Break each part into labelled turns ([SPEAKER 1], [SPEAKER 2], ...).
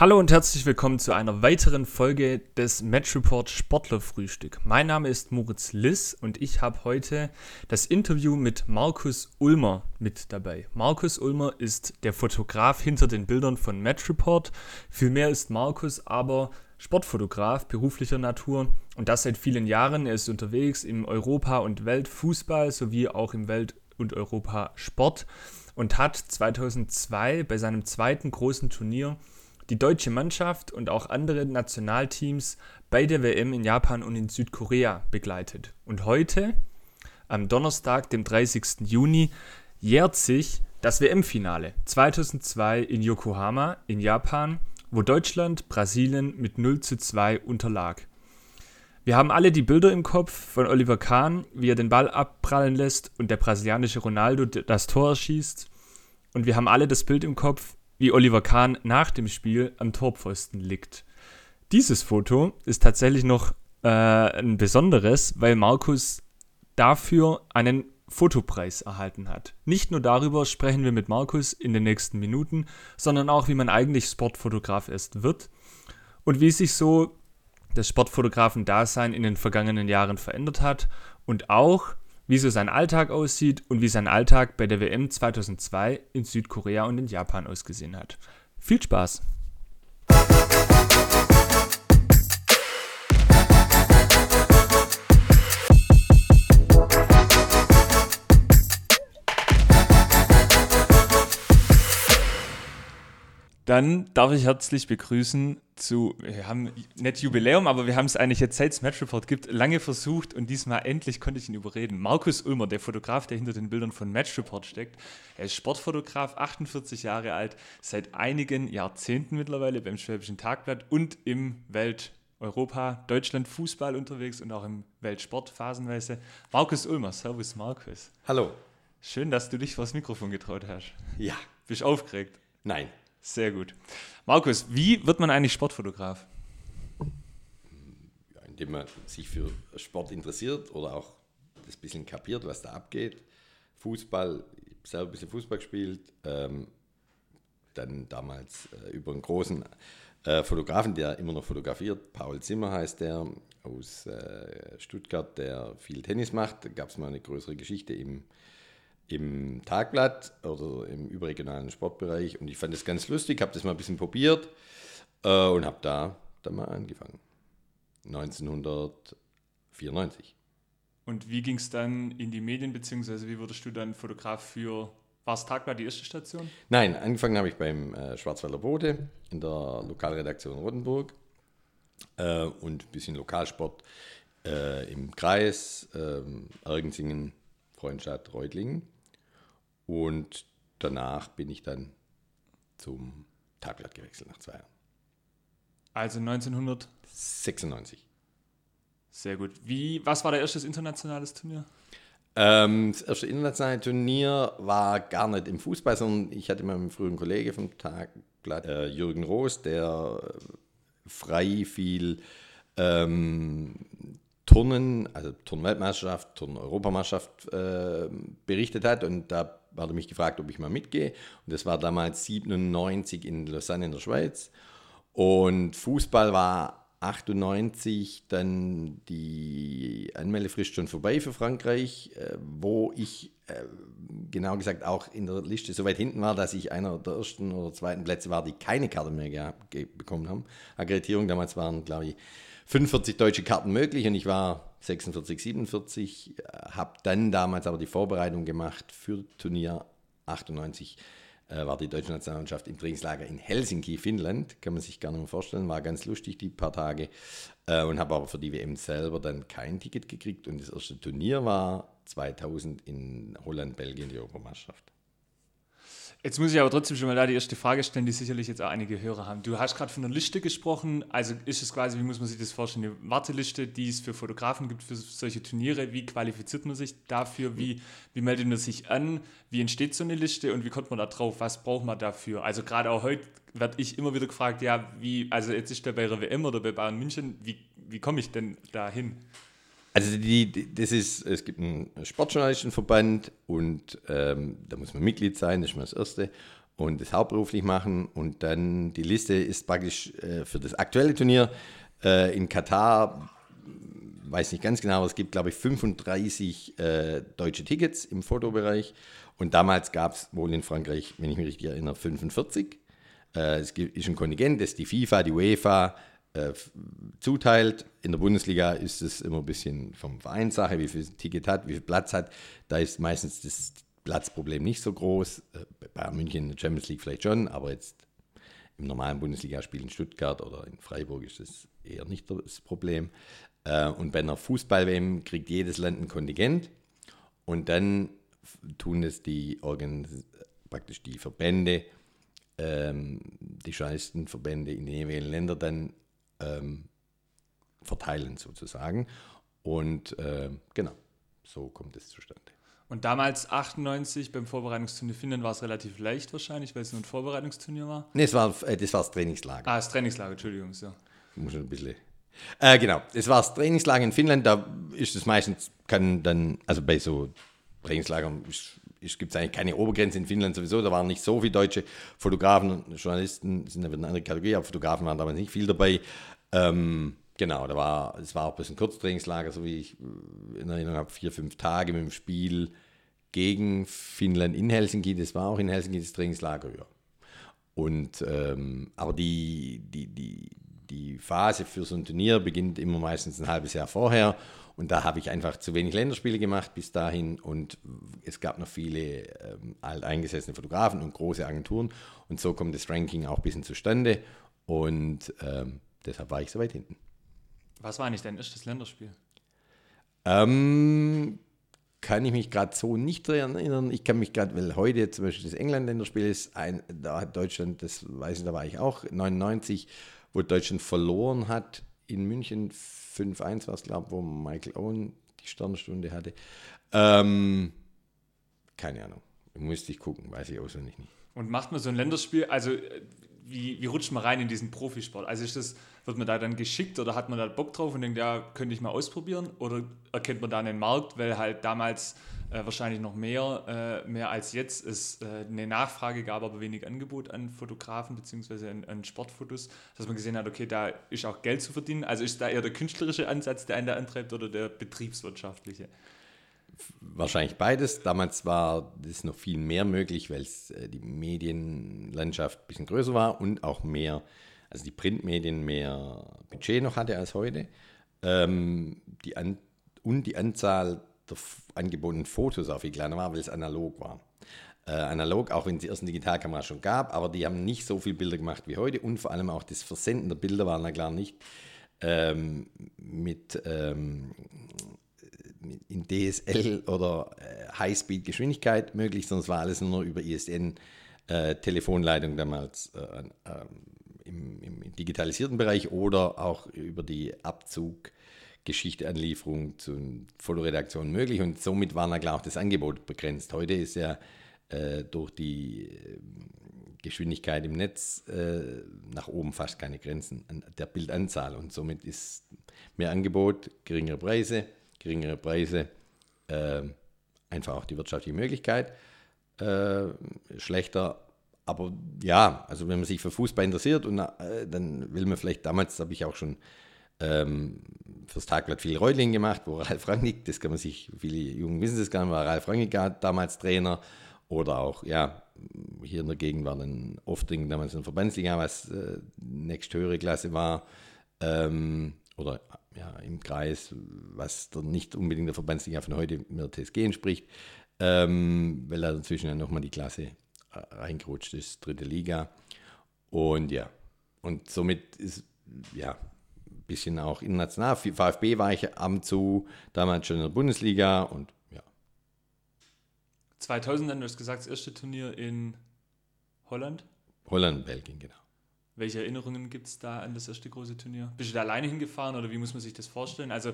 [SPEAKER 1] Hallo und herzlich willkommen zu einer weiteren Folge des Match Report Sportler Frühstück. Mein Name ist Moritz Liss und ich habe heute das Interview mit Markus Ulmer mit dabei. Markus Ulmer ist der Fotograf hinter den Bildern von Match Report. Vielmehr ist Markus aber Sportfotograf beruflicher Natur und das seit vielen Jahren. Er ist unterwegs im Europa- und Weltfußball sowie auch im Welt- und Europasport und hat 2002 bei seinem zweiten großen Turnier die deutsche Mannschaft und auch andere Nationalteams bei der WM in Japan und in Südkorea begleitet. Und heute, am Donnerstag, dem 30. Juni, jährt sich das WM-Finale 2002 in Yokohama in Japan, wo Deutschland Brasilien mit 0 zu 2 unterlag. Wir haben alle die Bilder im Kopf von Oliver Kahn, wie er den Ball abprallen lässt und der brasilianische Ronaldo das Tor erschießt. Und wir haben alle das Bild im Kopf, wie Oliver Kahn nach dem Spiel am Torpfosten liegt. Dieses Foto ist tatsächlich noch äh, ein besonderes, weil Markus dafür einen Fotopreis erhalten hat. Nicht nur darüber sprechen wir mit Markus in den nächsten Minuten, sondern auch, wie man eigentlich Sportfotograf erst wird und wie sich so das Sportfotografen-Dasein in den vergangenen Jahren verändert hat und auch, wie so sein Alltag aussieht und wie sein Alltag bei der WM 2002 in Südkorea und in Japan ausgesehen hat. Viel Spaß! Dann darf ich herzlich begrüßen zu, wir haben nicht Jubiläum, aber wir haben es eigentlich jetzt seit es Match Report gibt, lange versucht und diesmal endlich konnte ich ihn überreden. Markus Ulmer, der Fotograf, der hinter den Bildern von Match Report steckt. Er ist Sportfotograf, 48 Jahre alt, seit einigen Jahrzehnten mittlerweile beim Schwäbischen Tagblatt und im Welt Europa, Deutschland Fußball unterwegs und auch im Weltsport phasenweise. Markus Ulmer, Servus Markus.
[SPEAKER 2] Hallo.
[SPEAKER 1] Schön, dass du dich vors Mikrofon getraut hast.
[SPEAKER 2] Ja.
[SPEAKER 1] Bist du aufgeregt?
[SPEAKER 2] Nein.
[SPEAKER 1] Sehr gut. Markus, wie wird man eigentlich Sportfotograf?
[SPEAKER 2] Ja, indem man sich für Sport interessiert oder auch das bisschen kapiert, was da abgeht. Fußball, ich habe selber ein bisschen Fußball gespielt. Ähm, dann damals äh, über einen großen äh, Fotografen, der immer noch fotografiert. Paul Zimmer heißt der aus äh, Stuttgart, der viel Tennis macht. Da gab es mal eine größere Geschichte im im Tagblatt oder im überregionalen Sportbereich und ich fand das ganz lustig, habe das mal ein bisschen probiert äh, und habe da dann mal angefangen. 1994.
[SPEAKER 1] Und wie ging es dann in die Medien, beziehungsweise wie wurdest du dann Fotograf für, war es Tagblatt die erste Station?
[SPEAKER 2] Nein, angefangen habe ich beim äh, Schwarzwälder Bote in der Lokalredaktion Rotenburg äh, und ein bisschen Lokalsport äh, im Kreis, ähm, Ergensingen, Freundstadt, Reutlingen. Und danach bin ich dann zum Tagblatt gewechselt nach zwei Jahren.
[SPEAKER 1] Also 1996.
[SPEAKER 2] Sehr
[SPEAKER 1] gut. Wie, was war der erste internationales Turnier?
[SPEAKER 2] Ähm, das erste internationale Turnier war gar nicht im Fußball, sondern ich hatte meinen früheren Kollegen vom Tagblatt, äh, Jürgen Roos, der äh, frei viel ähm, Turnen, also Turnweltmeisterschaft, Turn-Europameisterschaft äh, berichtet hat und da hat er mich gefragt, ob ich mal mitgehe. Und das war damals 97 in Lausanne in der Schweiz. Und Fußball war 98 dann die Anmeldefrist schon vorbei für Frankreich, äh, wo ich äh, genau gesagt auch in der Liste so weit hinten war, dass ich einer der ersten oder zweiten Plätze war, die keine Karte mehr bekommen haben. Akkreditierung damals waren, glaube ich, 45 deutsche Karten möglich und ich war 46, 47, habe dann damals aber die Vorbereitung gemacht für Turnier 98 äh, war die deutsche Nationalmannschaft im Trainingslager in Helsinki, Finnland. Kann man sich nicht mehr vorstellen. War ganz lustig die paar Tage. Äh, und habe aber für die WM selber dann kein Ticket gekriegt. Und das erste Turnier war 2000 in Holland, Belgien, die Europameisterschaft.
[SPEAKER 1] Jetzt muss ich aber trotzdem schon mal da die erste Frage stellen, die sicherlich jetzt auch einige Hörer haben. Du hast gerade von einer Liste gesprochen. Also ist es quasi, wie muss man sich das vorstellen, eine Warteliste, die es für Fotografen gibt für solche Turniere. Wie qualifiziert man sich dafür? Wie, wie meldet man sich an? Wie entsteht so eine Liste und wie kommt man da drauf? Was braucht man dafür? Also gerade auch heute werde ich immer wieder gefragt, ja, wie, also jetzt ist der bei der WM oder bei Bayern München, wie, wie komme ich denn da hin?
[SPEAKER 2] Also die, die, das ist, es gibt einen Sportjournalistenverband und ähm, da muss man Mitglied sein, das ist mal das Erste. und das hauptberuflich machen. Und dann die Liste ist praktisch äh, für das aktuelle Turnier äh, in Katar, weiß nicht ganz genau, aber es gibt, glaube ich, 35 äh, deutsche Tickets im Fotobereich. Und damals gab es wohl in Frankreich, wenn ich mich richtig erinnere, 45. Äh, es ist ein Kontingent, das die FIFA, die UEFA äh, zuteilt. In der Bundesliga ist es immer ein bisschen vom Verein Sache, wie viel Ticket hat, wie viel Platz hat. Da ist meistens das Platzproblem nicht so groß. Äh, bei München in der Champions League vielleicht schon, aber jetzt im normalen Bundesligaspiel in Stuttgart oder in Freiburg ist das eher nicht das Problem. Äh, und bei einer Fußball-WM kriegt jedes Land ein Kontingent und dann tun es die Organ praktisch die Verbände, ähm, die Journalistenverbände in den jeweiligen Ländern dann ähm, verteilen sozusagen. Und äh, genau, so kommt es zustande.
[SPEAKER 1] Und damals 98 beim Vorbereitungsturnier Finnland war es relativ leicht wahrscheinlich, weil es nur ein Vorbereitungsturnier war.
[SPEAKER 2] Nee, es war, äh, das war das Trainingslager.
[SPEAKER 1] Ah, das Trainingslager, Entschuldigung, so.
[SPEAKER 2] Ich muss ein bisschen. Äh, genau, das war das Trainingslager in Finnland. Da ist es meistens, kann dann, also bei so Trainingslagern gibt es eigentlich keine Obergrenze in Finnland sowieso. Da waren nicht so viele deutsche Fotografen und Journalisten, sind eine andere Kategorie, aber Fotografen waren damals nicht viel dabei. Ähm, genau, da war, es war auch ein bisschen Kurztrainingslager, so wie ich in Erinnerung habe, vier, fünf Tage mit dem Spiel gegen Finnland in Helsinki. Das war auch in Helsinki das Trainingslager, ja. Und, ähm, aber die, die, die, die Phase für so ein Turnier beginnt immer meistens ein halbes Jahr vorher. Und da habe ich einfach zu wenig Länderspiele gemacht bis dahin. Und es gab noch viele ähm, alteingesessene Fotografen und große Agenturen. Und so kommt das Ranking auch ein bisschen zustande. Und ähm, deshalb war ich so weit hinten.
[SPEAKER 1] Was war eigentlich dein erstes Länderspiel?
[SPEAKER 2] Ähm, kann ich mich gerade so nicht erinnern. Ich kann mich gerade, weil heute zum Beispiel das England-Länderspiel ist, ein, da hat Deutschland, das weiß ich, da war ich auch, 99, wo Deutschland verloren hat in München, 5-1 war es, glaube ich, wo Michael Owen die Sternstunde hatte. Ähm, keine Ahnung, müsste ich gucken, weiß ich auswendig nicht.
[SPEAKER 1] Und macht man so ein Länderspiel, also äh, wie, wie rutscht man rein in diesen Profisport? Also ist das, wird man da dann geschickt oder hat man da Bock drauf und denkt, ja, könnte ich mal ausprobieren? Oder erkennt man da einen Markt, weil halt damals äh, wahrscheinlich noch mehr, äh, mehr als jetzt es äh, eine Nachfrage gab, aber wenig Angebot an Fotografen bzw. An, an, Sportfotos, dass man gesehen hat, okay, da ist auch Geld zu verdienen. Also ist da eher der künstlerische Ansatz, der einen da antreibt oder der betriebswirtschaftliche?
[SPEAKER 2] Wahrscheinlich beides. Damals war das noch viel mehr möglich, weil äh, die Medienlandschaft ein bisschen größer war und auch mehr, also die Printmedien mehr Budget noch hatte als heute. Ähm, die An und die Anzahl der angebotenen Fotos auch viel kleiner war, weil es analog war. Äh, analog, auch wenn es die ersten Digitalkameras schon gab, aber die haben nicht so viele Bilder gemacht wie heute und vor allem auch das Versenden der Bilder war na klar nicht ähm, mit ähm, in DSL oder äh, Highspeed-Geschwindigkeit möglich, sondern es war alles nur über ISDN-Telefonleitung äh, damals äh, im, im, digitalisierten Bereich oder auch über die Abzuggeschichte, Anlieferung zu Fotoredaktion möglich und somit war na klar auch das Angebot begrenzt. Heute ist ja äh, durch die Geschwindigkeit im Netz äh, nach oben fast keine Grenzen an der Bildanzahl und somit ist mehr Angebot, geringere Preise geringere Preise, äh, einfach auch die wirtschaftliche Möglichkeit äh, schlechter. Aber ja, also wenn man sich für Fußball interessiert und äh, dann will man vielleicht, damals habe ich auch schon ähm, fürs Tagblatt viel Reutling gemacht, wo Ralf Rangnick, das kann man sich, viele Jungen wissen das gar nicht, war Ralf Rangnick damals Trainer oder auch, ja, hier in der Gegend war dann Oftring damals in der Verbandsliga, was äh, nächsthöhere Klasse war, ähm, oder ja, im Kreis, was nicht unbedingt der Verbandsliga von heute mit der TSG entspricht, ähm, weil da dazwischen dann nochmal die Klasse äh, reingerutscht ist, dritte Liga. Und ja, und somit ist, ja, ein bisschen auch international. VfB war ich ab und zu, damals schon in der Bundesliga und ja.
[SPEAKER 1] 2000 dann, du hast gesagt, das erste Turnier in Holland?
[SPEAKER 2] Holland, Belgien, genau.
[SPEAKER 1] Welche Erinnerungen gibt es da an das erste große Turnier? Bist du da alleine hingefahren oder wie muss man sich das vorstellen? Also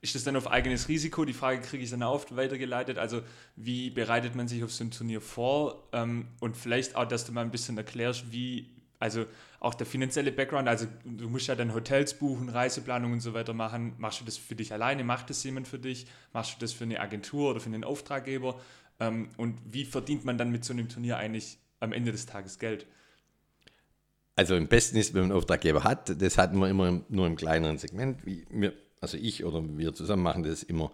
[SPEAKER 1] ist das dann auf eigenes Risiko? Die Frage kriege ich dann oft weitergeleitet. Also wie bereitet man sich auf so ein Turnier vor? Ähm, und vielleicht auch, dass du mal ein bisschen erklärst, wie, also auch der finanzielle Background, also du musst ja dann Hotels buchen, Reiseplanung und so weiter machen. Machst du das für dich alleine? Macht das jemand für dich? Machst du das für eine Agentur oder für einen Auftraggeber? Ähm, und wie verdient man dann mit so einem Turnier eigentlich am Ende des Tages Geld?
[SPEAKER 2] Also am besten ist, wenn man einen Auftraggeber hat, das hatten wir immer nur im kleineren Segment. Wir, also ich oder wir zusammen machen das immer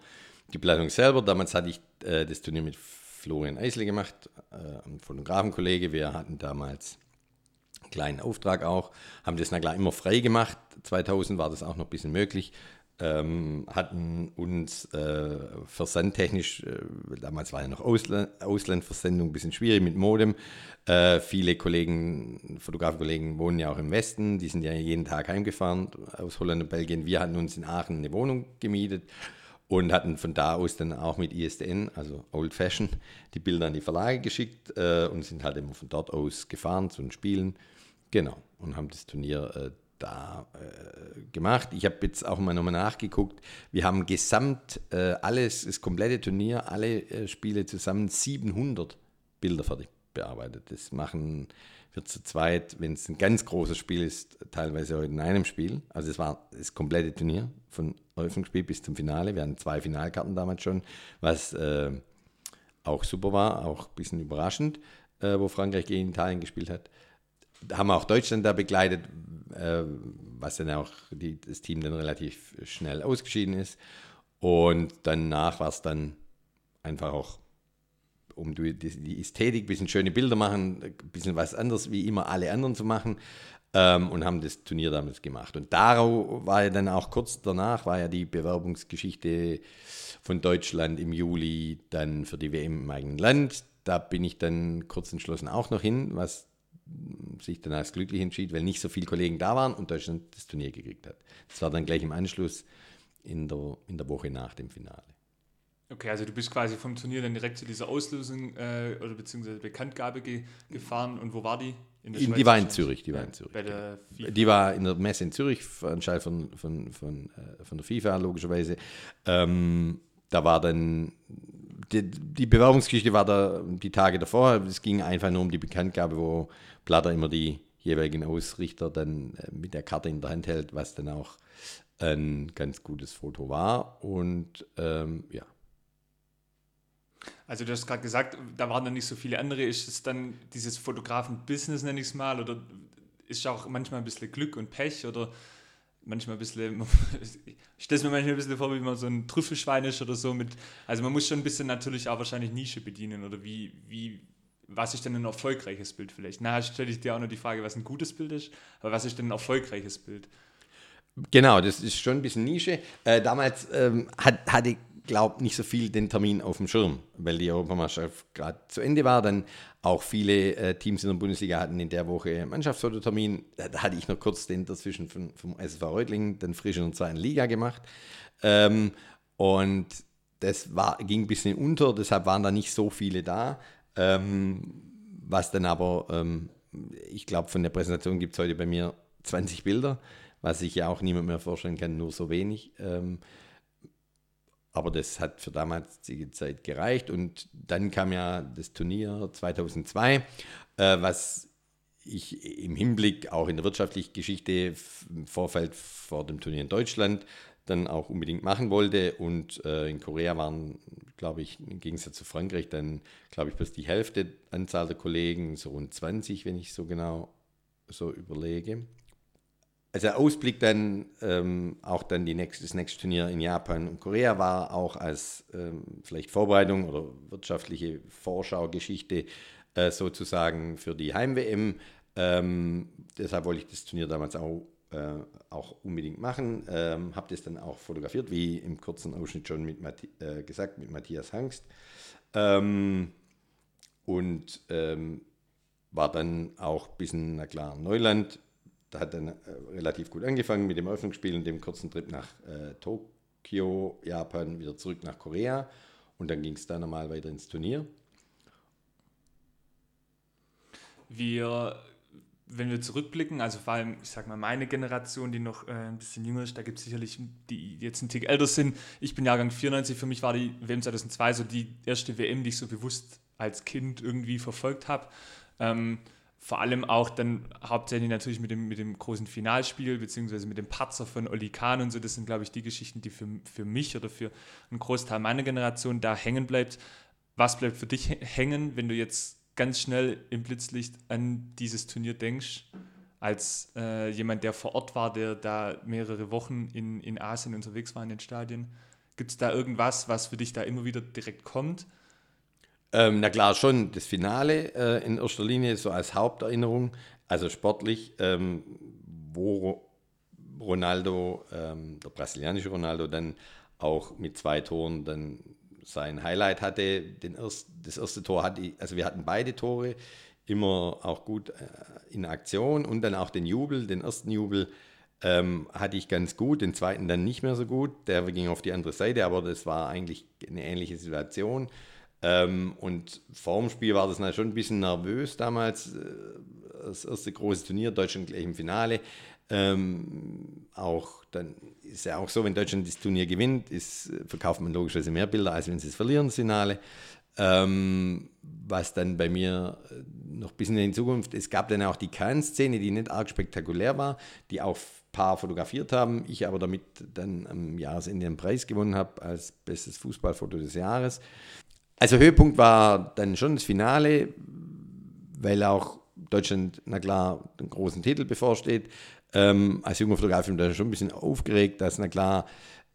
[SPEAKER 2] die Planung selber. Damals hatte ich äh, das Turnier mit Florian Eisle gemacht, äh, ein Fotografenkollege. Wir hatten damals einen kleinen Auftrag auch, haben das na klar immer frei gemacht. 2000 war das auch noch ein bisschen möglich ähm, hatten uns äh, versandtechnisch, äh, damals war ja noch Ausland, Auslandversendung ein bisschen schwierig mit Modem. Äh, viele Kollegen, Fotografenkollegen wohnen ja auch im Westen, die sind ja jeden Tag heimgefahren aus Holland und Belgien. Wir hatten uns in Aachen eine Wohnung gemietet und hatten von da aus dann auch mit ISDN, also Old Fashion, die Bilder an die Verlage geschickt äh, und sind halt immer von dort aus gefahren zu den Spielen. Genau, und haben das Turnier äh, da äh, gemacht. Ich habe jetzt auch mal nochmal nachgeguckt. Wir haben gesamt äh, alles, das komplette Turnier, alle äh, Spiele zusammen 700 Bilder fertig bearbeitet. Das machen wir zu zweit, wenn es ein ganz großes Spiel ist, teilweise heute in einem Spiel. Also es war das komplette Turnier von Eröffnungsspiel bis zum Finale. Wir hatten zwei Finalkarten damals schon, was äh, auch super war, auch ein bisschen überraschend, äh, wo Frankreich gegen Italien gespielt hat haben wir auch Deutschland da begleitet, äh, was dann auch die, das Team dann relativ schnell ausgeschieden ist. Und danach war es dann einfach auch, um die, die Ästhetik, ein bisschen schöne Bilder machen, ein bisschen was anderes wie immer alle anderen zu machen. Ähm, und haben das Turnier damals gemacht. Und darauf war ja dann auch kurz danach, war ja die Bewerbungsgeschichte von Deutschland im Juli dann für die WM im eigenen Land. Da bin ich dann kurz entschlossen auch noch hin, was sich dann als glücklich entschied, weil nicht so viele Kollegen da waren und Deutschland das Turnier gekriegt hat. Das war dann gleich im Anschluss in der, in der Woche nach dem Finale.
[SPEAKER 1] Okay, also du bist quasi vom Turnier dann direkt zu dieser Auslösung äh, oder beziehungsweise Bekanntgabe ge gefahren und wo war die?
[SPEAKER 2] In der in, die war in Zürich, die war in Zürich. Der FIFA. Die war in der Messe in Zürich, veranstaltet von, von, von, äh, von der FIFA logischerweise. Ähm, da war dann die, die Bewerbungsgeschichte war da die Tage davor. Es ging einfach nur um die Bekanntgabe, wo Platter immer die jeweiligen Ausrichter dann äh, mit der Karte in der Hand hält, was dann auch ein ganz gutes Foto war. Und ähm, ja.
[SPEAKER 1] Also du hast gerade gesagt, da waren dann nicht so viele andere. Ist es dann dieses Fotografen-Business, nenne ich es mal, oder ist auch manchmal ein bisschen Glück und Pech oder manchmal ein bisschen, ich stelle mir manchmal ein bisschen vor, wie man so ein Trüffelschwein ist oder so mit, also man muss schon ein bisschen natürlich auch wahrscheinlich Nische bedienen oder wie, wie, was ist denn ein erfolgreiches Bild vielleicht? Nachher stelle ich dir auch noch die Frage, was ein gutes Bild ist, aber was ist denn ein erfolgreiches Bild?
[SPEAKER 2] Genau, das ist schon ein bisschen Nische. Äh, damals ähm, hat, hatte ich glaube nicht so viel den Termin auf dem Schirm, weil die Europameisterschaft gerade zu Ende war. Dann auch viele äh, Teams in der Bundesliga hatten in der Woche Mannschaftsfototermin. Da, hatte ich noch kurz den dazwischen vom, vom SV Reutlingen, dann frisch in der zweiten Liga gemacht. Ähm, und das war, ging ein bisschen unter, deshalb waren da nicht so viele da. Ähm, was dann aber, ähm, ich glaube, von der Präsentation gibt es heute bei mir 20 Bilder, was sich ja auch niemand mehr vorstellen kann, nur so wenig. Ähm, aber das hat für damals die Zeit gereicht. Und dann kam ja das Turnier 2002, äh, was ich im Hinblick auch in der wirtschaftlichen Geschichte im Vorfeld vor dem Turnier in Deutschland dann auch unbedingt machen wollte. Und äh, in Korea waren, glaube ich, im Gegensatz zu Frankreich dann, glaube ich, bloß die Hälfte Anzahl der Kollegen, so rund 20, wenn ich so genau so überlege also der Ausblick dann, ähm, auch dann die nächste, das nächste Turnier in Japan und Korea war auch als ähm, vielleicht Vorbereitung oder wirtschaftliche Vorschaugeschichte äh, sozusagen für die Heim-WM. Ähm, deshalb wollte ich das Turnier damals auch, äh, auch unbedingt machen. Ähm, Habe das dann auch fotografiert, wie im kurzen Ausschnitt schon mit Mathi äh, gesagt, mit Matthias Hangst. Ähm, und ähm, war dann auch ein bisschen, na klar, Neuland da hat dann äh, relativ gut angefangen mit dem Eröffnungsspiel und dem kurzen Trip nach äh, Tokio, Japan, wieder zurück nach Korea. Und dann ging es da nochmal weiter ins Turnier.
[SPEAKER 1] Wir, wenn wir zurückblicken, also vor allem, ich sag mal, meine Generation, die noch äh, ein bisschen jünger ist, da gibt es sicherlich die, die jetzt ein Tick älter sind. Ich bin Jahrgang 94, für mich war die WM 2002 so die erste WM, die ich so bewusst als Kind irgendwie verfolgt habe. Ähm, vor allem auch dann hauptsächlich natürlich mit dem, mit dem großen Finalspiel, beziehungsweise mit dem Patzer von Oli Kahn und so. Das sind, glaube ich, die Geschichten, die für, für mich oder für einen Großteil meiner Generation da hängen bleibt. Was bleibt für dich hängen, wenn du jetzt ganz schnell im Blitzlicht an dieses Turnier denkst, als äh, jemand, der vor Ort war, der da mehrere Wochen in, in Asien unterwegs war in den Stadien? Gibt es da irgendwas, was für dich da immer wieder direkt kommt?
[SPEAKER 2] Ähm, na klar, schon das Finale äh, in erster Linie, so als Haupterinnerung, also sportlich, ähm, wo Ronaldo, ähm, der brasilianische Ronaldo, dann auch mit zwei Toren dann sein Highlight hatte. Den erst, das erste Tor hatte, also wir hatten beide Tore immer auch gut äh, in Aktion und dann auch den Jubel, den ersten Jubel ähm, hatte ich ganz gut, den zweiten dann nicht mehr so gut. Der ging auf die andere Seite, aber das war eigentlich eine ähnliche Situation. Ähm, und vor dem Spiel war das schon ein bisschen nervös damals. Äh, das erste große Turnier, Deutschland gleich im Finale. Ähm, auch dann ist ja auch so, wenn Deutschland das Turnier gewinnt, ist, verkauft man logischerweise mehr Bilder, als wenn sie es verlieren, das Finale. Ähm, was dann bei mir äh, noch bisschen in Zukunft, es gab dann auch die Cannes-Szene, die nicht arg spektakulär war, die auch ein paar fotografiert haben, ich aber damit dann am Jahresende einen Preis gewonnen habe als bestes Fußballfoto des Jahres. Also Höhepunkt war dann schon das Finale, weil auch Deutschland, na klar, einen großen Titel bevorsteht. Ähm, als junger Fotograf bin ich da schon ein bisschen aufgeregt, dass, na klar,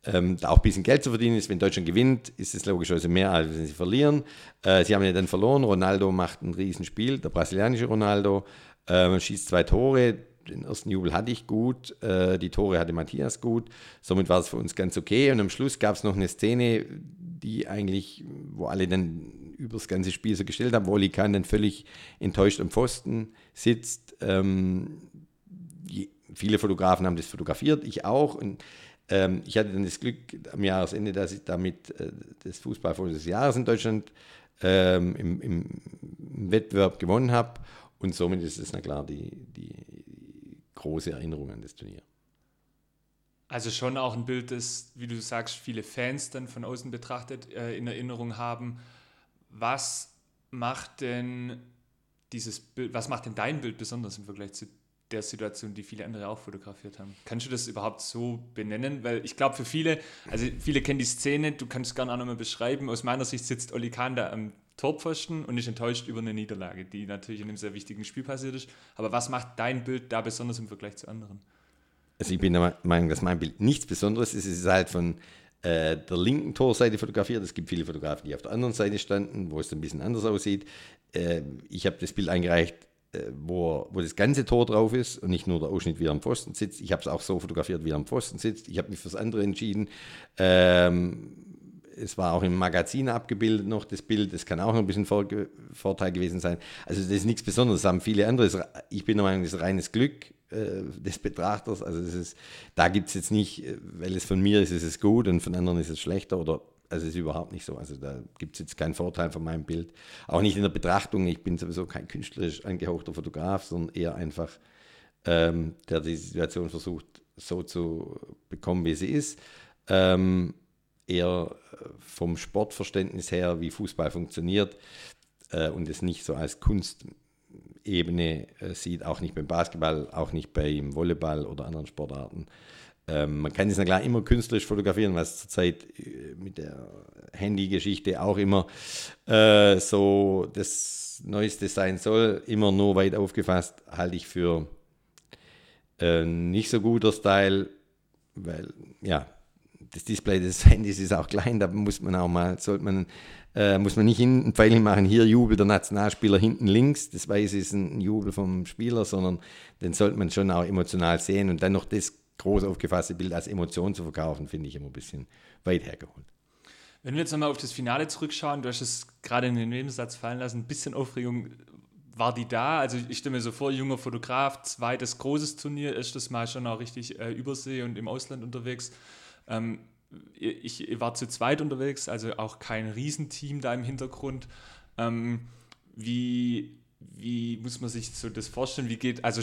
[SPEAKER 2] ähm, da auch ein bisschen Geld zu verdienen ist. Wenn Deutschland gewinnt, ist es logischerweise mehr, als wenn sie verlieren. Äh, sie haben ja dann verloren. Ronaldo macht ein Riesenspiel, der brasilianische Ronaldo, äh, schießt zwei Tore. Den ersten Jubel hatte ich gut, äh, die Tore hatte Matthias gut. Somit war es für uns ganz okay. Und am Schluss gab es noch eine Szene, die eigentlich, wo alle dann über das ganze Spiel so gestellt haben, wo Oli Kahn dann völlig enttäuscht am Pfosten sitzt. Ähm, viele Fotografen haben das fotografiert, ich auch. Und ähm, ich hatte dann das Glück am Jahresende, dass ich damit äh, das Fußballfoto des Jahres in Deutschland ähm, im, im, Wettbewerb gewonnen habe. Und somit ist es, na klar, die, die große Erinnerung an das Turnier.
[SPEAKER 1] Also schon auch ein Bild, das, wie du sagst, viele Fans dann von außen betrachtet äh, in Erinnerung haben. Was macht denn dieses Bild, was macht denn dein Bild besonders im Vergleich zu der Situation, die viele andere auch fotografiert haben. Kannst du das überhaupt so benennen? Weil ich glaube, für viele, also viele kennen die Szene, du kannst es gerne auch nochmal beschreiben. Aus meiner Sicht sitzt Oli Kahn da am Torpfosten und ist enttäuscht über eine Niederlage, die natürlich in einem sehr wichtigen Spiel passiert ist. Aber was macht dein Bild da besonders im Vergleich zu anderen?
[SPEAKER 2] Also ich bin der Meinung, dass mein Bild nichts Besonderes ist. Es ist halt von äh, der linken Torseite fotografiert. Es gibt viele Fotografen, die auf der anderen Seite standen, wo es ein bisschen anders aussieht. Äh, ich habe das Bild eingereicht wo, wo das ganze Tor drauf ist und nicht nur der Ausschnitt, wie er am Pfosten sitzt. Ich habe es auch so fotografiert, wie er am Pfosten sitzt. Ich habe mich fürs andere entschieden. Ähm, es war auch im Magazin abgebildet noch das Bild. Das kann auch noch ein bisschen Vor Vorteil gewesen sein. Also das ist nichts Besonderes. Das haben viele andere. Ich bin der Meinung, das ist reines Glück äh, des Betrachters. Also das ist, da gibt es jetzt nicht, äh, weil es von mir ist, ist es gut und von anderen ist es schlechter oder also ist überhaupt nicht so. Also da gibt es jetzt keinen Vorteil von meinem Bild. Auch nicht in der Betrachtung. Ich bin sowieso kein künstlerisch angehauchter Fotograf, sondern eher einfach, ähm, der die Situation versucht, so zu bekommen, wie sie ist. Ähm, eher äh, vom Sportverständnis her, wie Fußball funktioniert äh, und es nicht so als Kunstebene äh, sieht, auch nicht beim Basketball, auch nicht beim Volleyball oder anderen Sportarten. Ähm, man kann es na klar immer künstlerisch fotografieren, was zurzeit äh, mit der Handy-Geschichte auch immer äh, so das Neueste sein soll. Immer nur weit aufgefasst, halte ich für äh, nicht so guter Style, weil ja, das Display des Handys ist auch klein, da muss man auch mal, sollte man, äh, muss man nicht hinten Pfeil machen, hier Jubel der Nationalspieler hinten links, das Weiße ist ein Jubel vom Spieler, sondern den sollte man schon auch emotional sehen und dann noch das groß aufgefasste Bild als Emotion zu verkaufen, finde ich immer ein bisschen weit hergeholt.
[SPEAKER 1] Wenn wir jetzt nochmal auf das Finale zurückschauen, du hast es gerade in den Nebensatz fallen lassen, ein bisschen Aufregung war die da? Also ich stelle mir so vor, junger Fotograf, zweites großes Turnier, erstes Mal schon auch richtig äh, Übersee und im Ausland unterwegs. Ähm, ich, ich, war zu zweit unterwegs, also auch kein Riesenteam da im Hintergrund. Ähm, wie, wie muss man sich so das vorstellen? Wie geht, also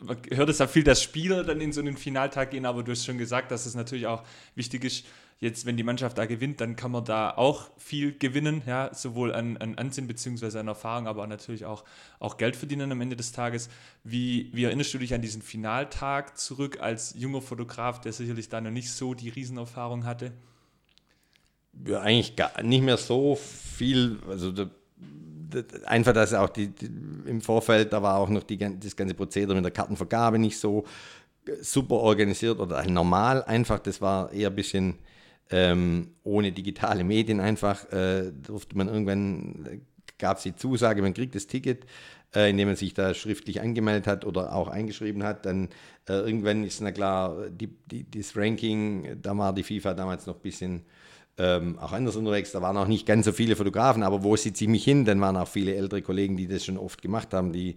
[SPEAKER 1] man hört es ja viel, dass Spieler dann in so einen Finaltag gehen, aber du hast schon gesagt, dass es natürlich auch wichtig ist, jetzt, wenn die Mannschaft da gewinnt, dann kann man da auch viel gewinnen, ja, sowohl an, an Ansehen bzw. an Erfahrung, aber natürlich auch, auch Geld verdienen am Ende des Tages. Wie, wie erinnerst du dich an diesen Finaltag zurück als junger Fotograf, der sicherlich da noch nicht so die Riesenerfahrung hatte?
[SPEAKER 2] Ja, eigentlich gar nicht mehr so viel, also der einfach, dass auch die, die, im Vorfeld, da war auch noch die, das ganze Prozedere mit der Kartenvergabe nicht so super organisiert oder normal einfach. Das war eher ein bisschen ähm, ohne digitale Medien einfach. Äh, durfte man irgendwann, gab es die Zusage, man kriegt das Ticket, äh, indem man sich da schriftlich angemeldet hat oder auch eingeschrieben hat. Dann äh, irgendwann ist, na klar, die, die, das Ranking, da war die FIFA damals noch ein bisschen ähm, auch anders unterwegs. Da waren auch nicht ganz so viele Fotografen, aber wo sie ziemlich hin? Dann waren auch viele ältere Kollegen, die das schon oft gemacht haben, die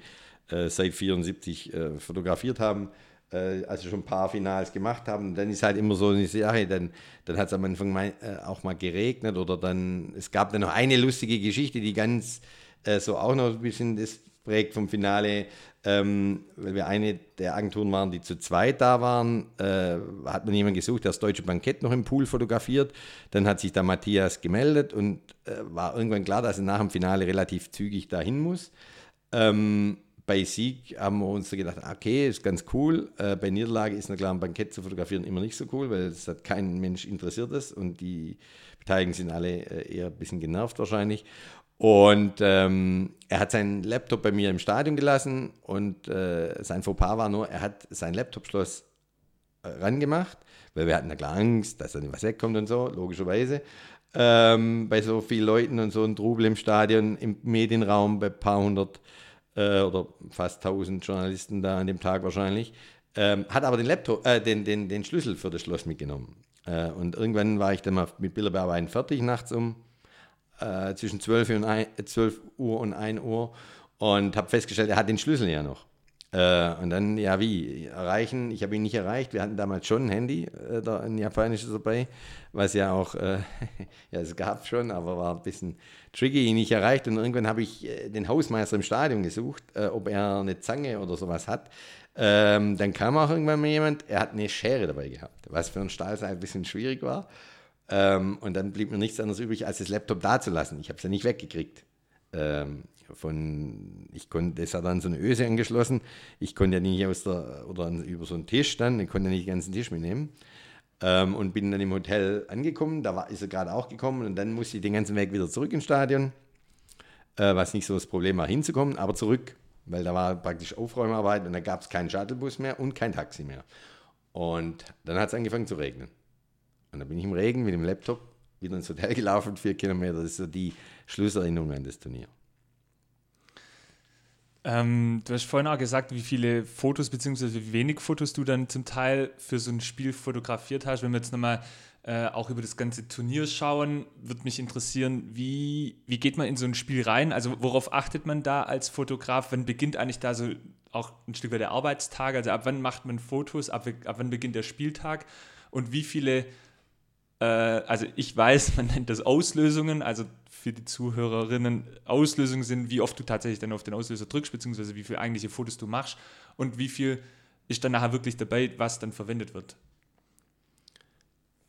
[SPEAKER 2] äh, seit 74 äh, fotografiert haben äh, also schon ein paar Finals gemacht haben. Dann ist halt immer so eine Sache, dann, dann hat es am Anfang mal, äh, auch mal geregnet oder dann, es gab dann noch eine lustige Geschichte, die ganz äh, so auch noch ein bisschen das prägt vom Finale, ähm, weil wir eine der Agenturen waren, die zu zweit da waren, äh, hat man jemanden gesucht, der das deutsche Bankett noch im Pool fotografiert. Dann hat sich da Matthias gemeldet und äh, war irgendwann klar, dass er nach dem Finale relativ zügig dahin muss. Ähm, bei Sieg haben wir uns gedacht, okay, ist ganz cool. Äh, bei Niederlage ist klar ein Bankett zu fotografieren immer nicht so cool, weil es hat kein Mensch interessiert ist und die Beteiligten sind alle äh, eher ein bisschen genervt wahrscheinlich. Und ähm, er hat seinen Laptop bei mir im Stadion gelassen und äh, sein Fauxpas war nur, er hat sein Laptop-Schloss äh, rangemacht, weil wir hatten na klar Angst, dass da nicht was wegkommt und so, logischerweise. Ähm, bei so vielen Leuten und so ein Trubel im Stadion, im Medienraum, bei ein paar hundert äh, oder fast 1000 Journalisten da an dem Tag wahrscheinlich, ähm, hat aber den, Laptop, äh, den, den, den Schlüssel für das Schloss mitgenommen. Äh, und irgendwann war ich dann mal mit Bilderbearbeiten fertig, nachts um äh, zwischen 12 Uhr, und 1, 12 Uhr und 1 Uhr und habe festgestellt, er hat den Schlüssel ja noch. Äh, und dann, ja, wie? Erreichen? Ich habe ihn nicht erreicht. Wir hatten damals schon ein Handy, äh, da ein japanisches dabei, was ja auch, äh, ja, es gab schon, aber war ein bisschen tricky, ihn nicht erreicht. Und irgendwann habe ich äh, den Hausmeister im Stadion gesucht, äh, ob er eine Zange oder sowas hat. Ähm, dann kam auch irgendwann mal jemand, er hat eine Schere dabei gehabt, was für einen Stahlseil ein bisschen schwierig war. Ähm, und dann blieb mir nichts anderes übrig, als das Laptop da zu lassen. Ich habe es ja nicht weggekriegt. Ähm, von, ich konnte, das hat dann so eine Öse angeschlossen. Ich konnte ja nicht aus der, oder über so einen Tisch dann, ich konnte ja nicht den ganzen Tisch mitnehmen. Ähm, und bin dann im Hotel angekommen, da war, ist er gerade auch gekommen und dann musste ich den ganzen Weg wieder zurück ins Stadion, äh, was nicht so das Problem war, hinzukommen, aber zurück, weil da war praktisch Aufräumarbeit und da gab es keinen Shuttlebus mehr und kein Taxi mehr. Und dann hat es angefangen zu regnen. Und dann bin ich im Regen mit dem Laptop wieder ins Hotel gelaufen, vier Kilometer. Das ist so die Schlusserinnerung an das Turnier.
[SPEAKER 1] Ähm, du hast vorhin auch gesagt, wie viele Fotos bzw. wie wenig Fotos du dann zum Teil für so ein Spiel fotografiert hast. Wenn wir jetzt nochmal äh, auch über das ganze Turnier schauen, würde mich interessieren, wie, wie geht man in so ein Spiel rein? Also worauf achtet man da als Fotograf? Wann beginnt eigentlich da so auch ein Stück weit der Arbeitstag? Also ab wann macht man Fotos? Ab, ab wann beginnt der Spieltag? Und wie viele, also ich weiß, man nennt das Auslösungen, also für die Zuhörerinnen Auslösungen sind, wie oft du tatsächlich dann auf den Auslöser drückst, beziehungsweise wie viele eigentliche Fotos du machst und wie viel ist dann nachher wirklich dabei, was dann verwendet wird.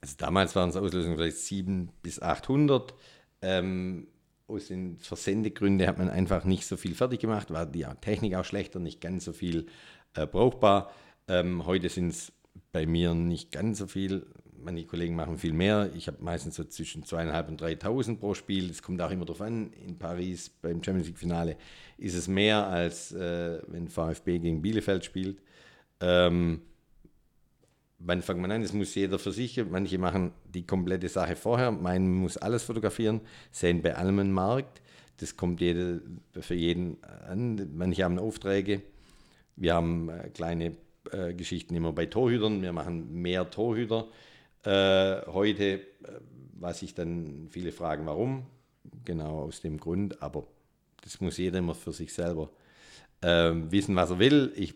[SPEAKER 2] Also damals waren es Auslösungen vielleicht 700 bis 800. Ähm, aus den Versendegründen hat man einfach nicht so viel fertig gemacht, war die Technik auch schlechter, nicht ganz so viel äh, brauchbar. Ähm, heute sind es bei mir nicht ganz so viel, Manche Kollegen machen viel mehr. Ich habe meistens so zwischen zweieinhalb und 3.000 pro Spiel. Es kommt auch immer darauf an. In Paris beim Champions League Finale ist es mehr als äh, wenn VfB gegen Bielefeld spielt. Ähm, wann fängt man an? Das muss jeder für sich. Manche machen die komplette Sache vorher. Meinen muss alles fotografieren. Sehen bei allem einen Markt. Das kommt jede, für jeden an. Manche haben Aufträge. Wir haben äh, kleine äh, Geschichten immer bei Torhütern. Wir machen mehr Torhüter äh, heute, äh, was ich dann viele fragen, warum? Genau aus dem Grund, aber das muss jeder immer für sich selber äh, wissen, was er will. Ich,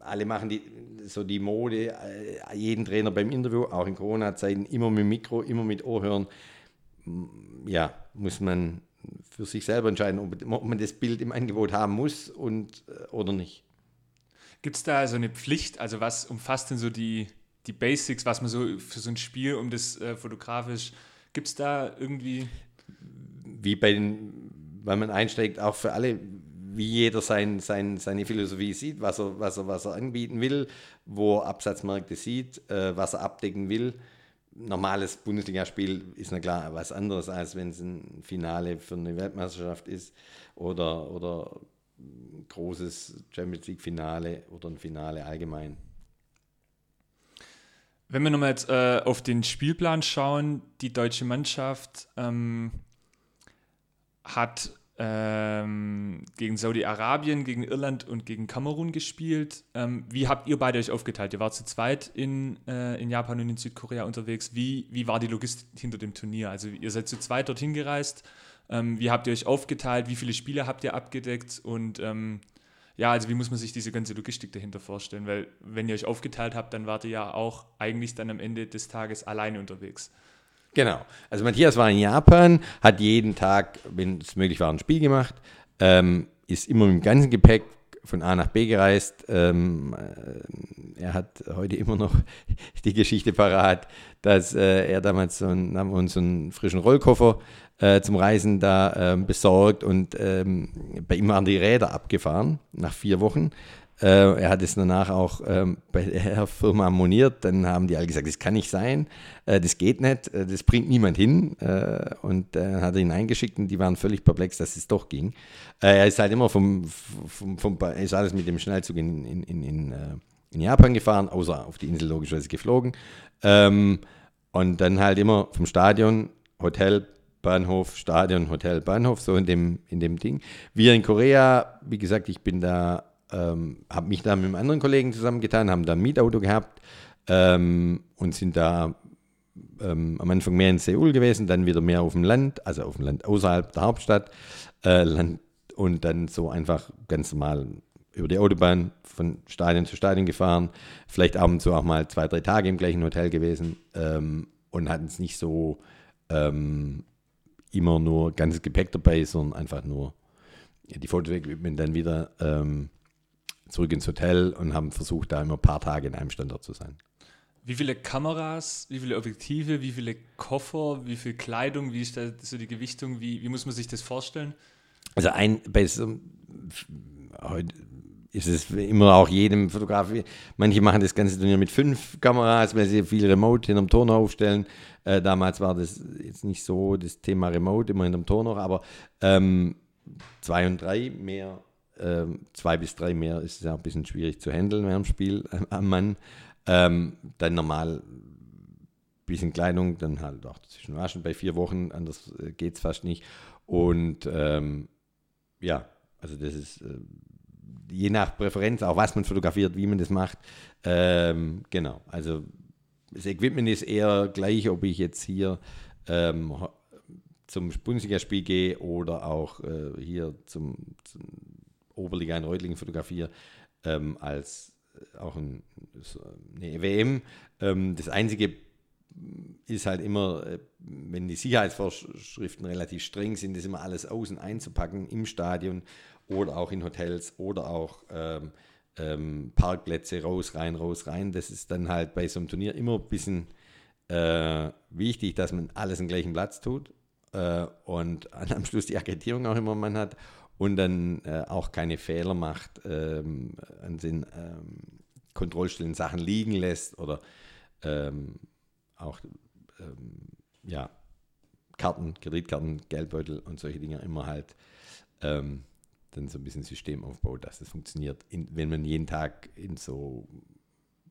[SPEAKER 2] alle machen die, so die Mode, äh, jeden Trainer beim Interview, auch in Corona-Zeiten, immer mit Mikro, immer mit Ohrhören. Ja, muss man für sich selber entscheiden, ob, ob man das Bild im Angebot haben muss und, äh, oder nicht.
[SPEAKER 1] Gibt es da so eine Pflicht? Also was umfasst denn so die, die Basics, was man so für so ein Spiel, um das äh, fotografisch, gibt es da irgendwie?
[SPEAKER 2] Wie bei den, weil man einsteigt, auch für alle, wie jeder sein, sein, seine Philosophie sieht, was er, was, er, was er anbieten will, wo er Absatzmärkte sieht, äh, was er abdecken will. normales Bundesligaspiel ist na klar was anderes, als wenn es ein Finale für eine Weltmeisterschaft ist oder, oder ein großes Champions League-Finale oder ein Finale allgemein.
[SPEAKER 1] Wenn wir nochmal jetzt äh, auf den Spielplan schauen, die deutsche Mannschaft ähm, hat ähm, gegen Saudi-Arabien, gegen Irland und gegen Kamerun gespielt. Ähm, wie habt ihr beide euch aufgeteilt? Ihr wart zu zweit in, äh, in Japan und in Südkorea unterwegs. Wie, wie war die Logistik hinter dem Turnier? Also ihr seid zu zweit dorthin gereist. Ähm, wie habt ihr euch aufgeteilt? Wie viele Spiele habt ihr abgedeckt? Und ähm, ja, also wie muss man sich diese ganze Logistik dahinter vorstellen? Weil wenn ihr euch aufgeteilt habt, dann wart ihr ja auch eigentlich dann am Ende des Tages alleine unterwegs.
[SPEAKER 2] Genau. Also Matthias war in Japan, hat jeden Tag, wenn es möglich war, ein Spiel gemacht, ähm, ist immer mit dem ganzen Gepäck von A nach B gereist. Ähm, äh, er hat heute immer noch die Geschichte parat, dass äh, er damals so einen, haben uns so einen frischen Rollkoffer äh, zum Reisen da ähm, besorgt und ähm, bei ihm waren die Räder abgefahren nach vier Wochen. Äh, er hat es danach auch ähm, bei der Firma moniert. Dann haben die alle gesagt, das kann nicht sein, äh, das geht nicht, äh, das bringt niemand hin. Äh, und dann hat er ihn eingeschickt und die waren völlig perplex, dass es doch ging. Äh, er ist halt immer vom, vom, vom, ist alles mit dem Schnellzug in, in, in, in, äh, in Japan gefahren, außer auf die Insel logischerweise geflogen. Ähm, und dann halt immer vom Stadion, Hotel, Bahnhof, Stadion, Hotel, Bahnhof, so in dem, in dem Ding. Wir in Korea, wie gesagt, ich bin da ähm, habe mich da mit einem anderen Kollegen zusammengetan, haben da ein Mietauto gehabt ähm, und sind da ähm, am Anfang mehr in Seoul gewesen, dann wieder mehr auf dem Land, also auf dem Land außerhalb der Hauptstadt äh, Land, und dann so einfach ganz normal über die Autobahn von Stadion zu Stadion gefahren, vielleicht ab und zu auch mal zwei, drei Tage im gleichen Hotel gewesen ähm, und hatten es nicht so ähm, immer nur ganzes Gepäck dabei, sondern einfach nur die Fotoequipment dann wieder ähm, zurück ins Hotel und haben versucht, da immer ein paar Tage in einem Standort zu sein.
[SPEAKER 1] Wie viele Kameras, wie viele Objektive, wie viele Koffer, wie viel Kleidung, wie ist da so die Gewichtung, wie, wie muss man sich das vorstellen?
[SPEAKER 2] Also ein, bei so, heute ist es immer auch jedem Fotograf, manche machen das ganze Turnier mit fünf Kameras, weil sie viel Remote hinterm Turner aufstellen. Äh, damals war das jetzt nicht so das Thema Remote, immer hinterm Turner, aber ähm, zwei und drei mehr ähm, zwei bis drei mehr ist es ja ein bisschen schwierig zu handeln während dem Spiel äh, am Mann. Ähm, dann normal ein bisschen Kleidung, dann halt auch zwischen Waschen bei vier Wochen, anders äh, geht es fast nicht. Und ähm, ja, also das ist äh, je nach Präferenz, auch was man fotografiert, wie man das macht. Ähm, genau, also das Equipment ist eher gleich, ob ich jetzt hier ähm, zum Bundesligaspiel gehe oder auch äh, hier zum, zum Oberliga in Reutlingen fotografiere, ähm, als äh, auch ein, eine WM. Ähm, das Einzige ist halt immer, äh, wenn die Sicherheitsvorschriften relativ streng sind, ist immer alles außen einzupacken im Stadion oder auch in Hotels oder auch ähm, ähm, Parkplätze raus, rein, raus, rein. Das ist dann halt bei so einem Turnier immer ein bisschen äh, wichtig, dass man alles im gleichen Platz tut äh, und am Schluss die Akkreditierung auch immer man hat und dann äh, auch keine Fehler macht, ähm, an den ähm, Kontrollstellen Sachen liegen lässt oder ähm, auch ähm, ja, Karten, Kreditkarten, Geldbeutel und solche Dinge immer halt ähm, dann so ein bisschen System aufbaut, dass es funktioniert, in, wenn man jeden Tag in so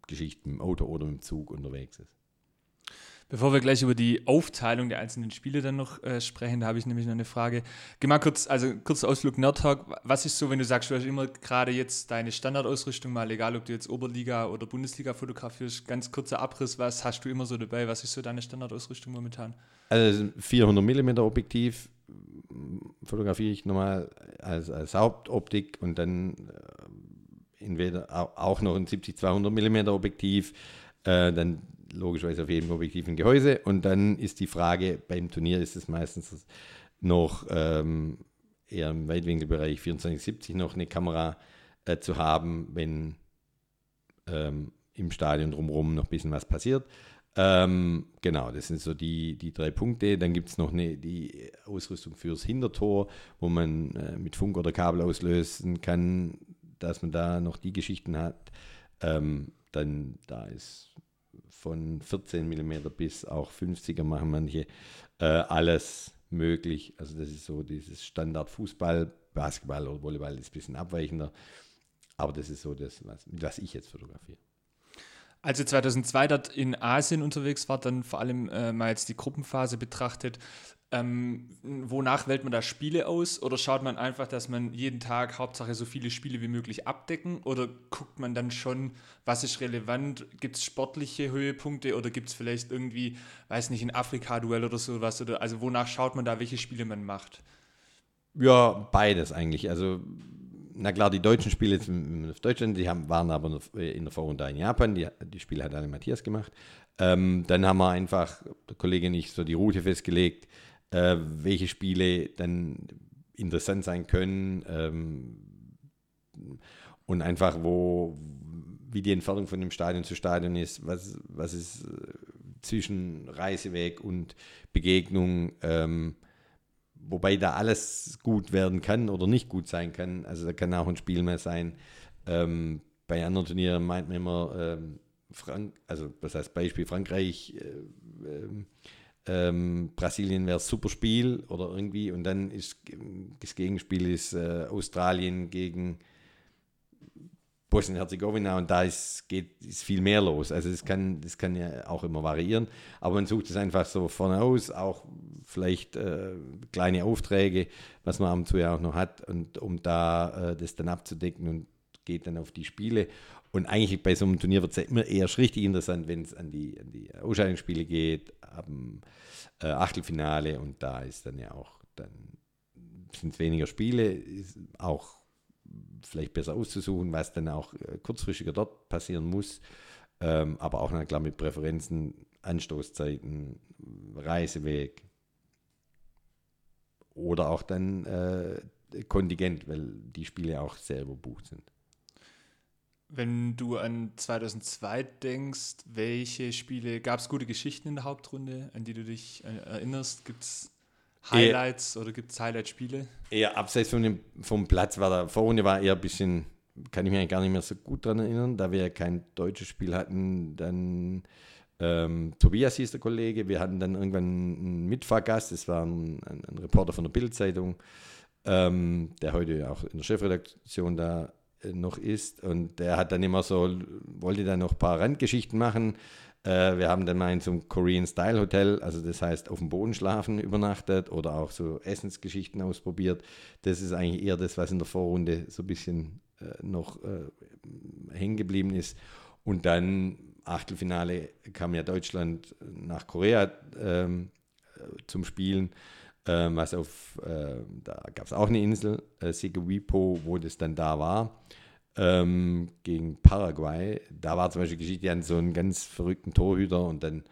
[SPEAKER 2] Geschichten im Auto oder im Zug unterwegs ist.
[SPEAKER 1] Bevor wir gleich über die Aufteilung der einzelnen Spiele dann noch äh, sprechen, da habe ich nämlich noch eine Frage. Geh mal kurz, also kurzer Ausflug Nerdtalk. Was ist so, wenn du sagst, du hast immer gerade jetzt deine Standardausrüstung mal, egal ob du jetzt Oberliga oder Bundesliga fotografierst, ganz kurzer Abriss, was hast du immer so dabei? Was ist so deine Standardausrüstung momentan?
[SPEAKER 2] Also 400 mm Objektiv fotografiere ich normal als, als Hauptoptik und dann äh, entweder auch noch ein 70-200 mm Objektiv, äh, dann logischerweise auf jedem Objektiv ein Gehäuse. Und dann ist die Frage, beim Turnier ist es meistens noch ähm, eher im Weitwinkelbereich 2470 noch eine Kamera äh, zu haben, wenn ähm, im Stadion drumherum noch ein bisschen was passiert. Ähm, genau, das sind so die, die drei Punkte. Dann gibt es noch eine, die Ausrüstung fürs Hintertor, wo man äh, mit Funk oder Kabel auslösen kann, dass man da noch die Geschichten hat. Ähm, dann da ist von 14 mm bis auch 50er machen manche äh, alles möglich. Also das ist so dieses Standard Fußball, Basketball oder Volleyball ist ein bisschen abweichender. Aber das ist so das, was, was ich jetzt fotografiere.
[SPEAKER 1] Als ihr 2002 dort in Asien unterwegs wart, dann vor allem äh, mal jetzt die Gruppenphase betrachtet, ähm, wonach wählt man da Spiele aus? Oder schaut man einfach, dass man jeden Tag Hauptsache so viele Spiele wie möglich abdecken? Oder guckt man dann schon, was ist relevant? Gibt es sportliche Höhepunkte oder gibt es vielleicht irgendwie, weiß nicht, ein Afrika-Duell oder sowas? Oder, also wonach schaut man da, welche Spiele man macht?
[SPEAKER 2] Ja, beides eigentlich. Also na klar, die deutschen Spiele jetzt auf Deutschland, die haben, waren aber in der Vorrunde in Japan. Die, die Spiele hat alle Matthias gemacht. Ähm, dann haben wir einfach, der Kollege und ich, so die Route festgelegt äh, welche Spiele dann interessant sein können ähm, und einfach wo, wie die Entfernung von dem Stadion zu Stadion ist, was, was ist äh, zwischen Reiseweg und Begegnung, ähm, wobei da alles gut werden kann oder nicht gut sein kann. Also da kann auch ein Spiel mehr sein. Ähm, bei anderen Turnieren meint man immer, ähm, Frank, also was heißt Beispiel Frankreich, äh, äh, ähm, Brasilien wäre super Spiel oder irgendwie und dann ist das Gegenspiel ist äh, Australien gegen Bosnien-Herzegowina und da ist, geht, ist viel mehr los. Also das kann, das kann ja auch immer variieren, aber man sucht es einfach so vorne aus, auch vielleicht äh, kleine Aufträge, was man ab und zu ja auch noch hat, und um da äh, das dann abzudecken und geht dann auf die Spiele. Und eigentlich bei so einem Turnier wird es ja immer erst richtig interessant, wenn es an die, an die Ausscheidungsspiele geht, am äh, Achtelfinale. Und da ist dann ja auch, dann sind es weniger Spiele, ist auch vielleicht besser auszusuchen, was dann auch äh, kurzfristiger dort passieren muss, ähm, aber auch, na klar, mit Präferenzen, Anstoßzeiten, Reiseweg. Oder auch dann äh, Kontingent, weil die Spiele auch sehr überbucht sind.
[SPEAKER 1] Wenn du an 2002 denkst, welche Spiele, gab es gute Geschichten in der Hauptrunde, an die du dich äh, erinnerst? Gibt es Highlights eher, oder gibt es Highlight-Spiele?
[SPEAKER 2] Eher abseits von dem, vom Platz war der Vorrunde war eher ein bisschen, kann ich mich gar nicht mehr so gut daran erinnern, da wir kein deutsches Spiel hatten, dann ähm, Tobias hieß der Kollege, wir hatten dann irgendwann einen Mitfahrgast, das war ein, ein, ein Reporter von der Bildzeitung, ähm, der heute auch in der Chefredaktion da noch ist. Und der hat dann immer so, wollte dann noch ein paar Randgeschichten machen. Äh, wir haben dann mal in so einem Korean Style Hotel, also das heißt auf dem Boden schlafen, übernachtet oder auch so Essensgeschichten ausprobiert. Das ist eigentlich eher das, was in der Vorrunde so ein bisschen äh, noch äh, hängen geblieben ist. Und dann Achtelfinale kam ja Deutschland nach Korea ähm, zum Spielen ähm, was auf, äh, da gab es auch eine Insel, äh, Seguipo, wo das dann da war, ähm, gegen Paraguay. Da war zum Beispiel Geschichte, hatten so einen ganz verrückten Torhüter und dann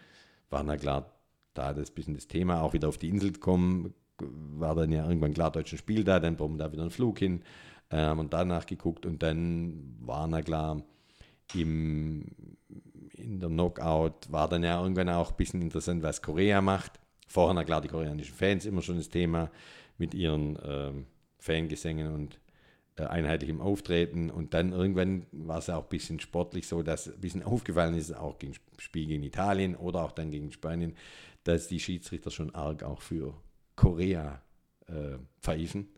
[SPEAKER 2] war na klar, da das bisschen das Thema, auch wieder auf die Insel kommen, war dann ja irgendwann klar, deutsches Spiel da, dann brauchen wir da wieder einen Flug hin, äh, haben und danach geguckt und dann war na klar, im, in der Knockout war dann ja irgendwann auch ein bisschen interessant, was Korea macht. Vorher, klar, die koreanischen Fans immer schon das Thema mit ihren ähm, Fangesängen und äh, einheitlichem Auftreten. Und dann irgendwann war es auch ein bisschen sportlich so, dass ein bisschen aufgefallen ist, auch gegen Spiel gegen Italien oder auch dann gegen Spanien, dass die Schiedsrichter schon arg auch für Korea äh, pfeifen.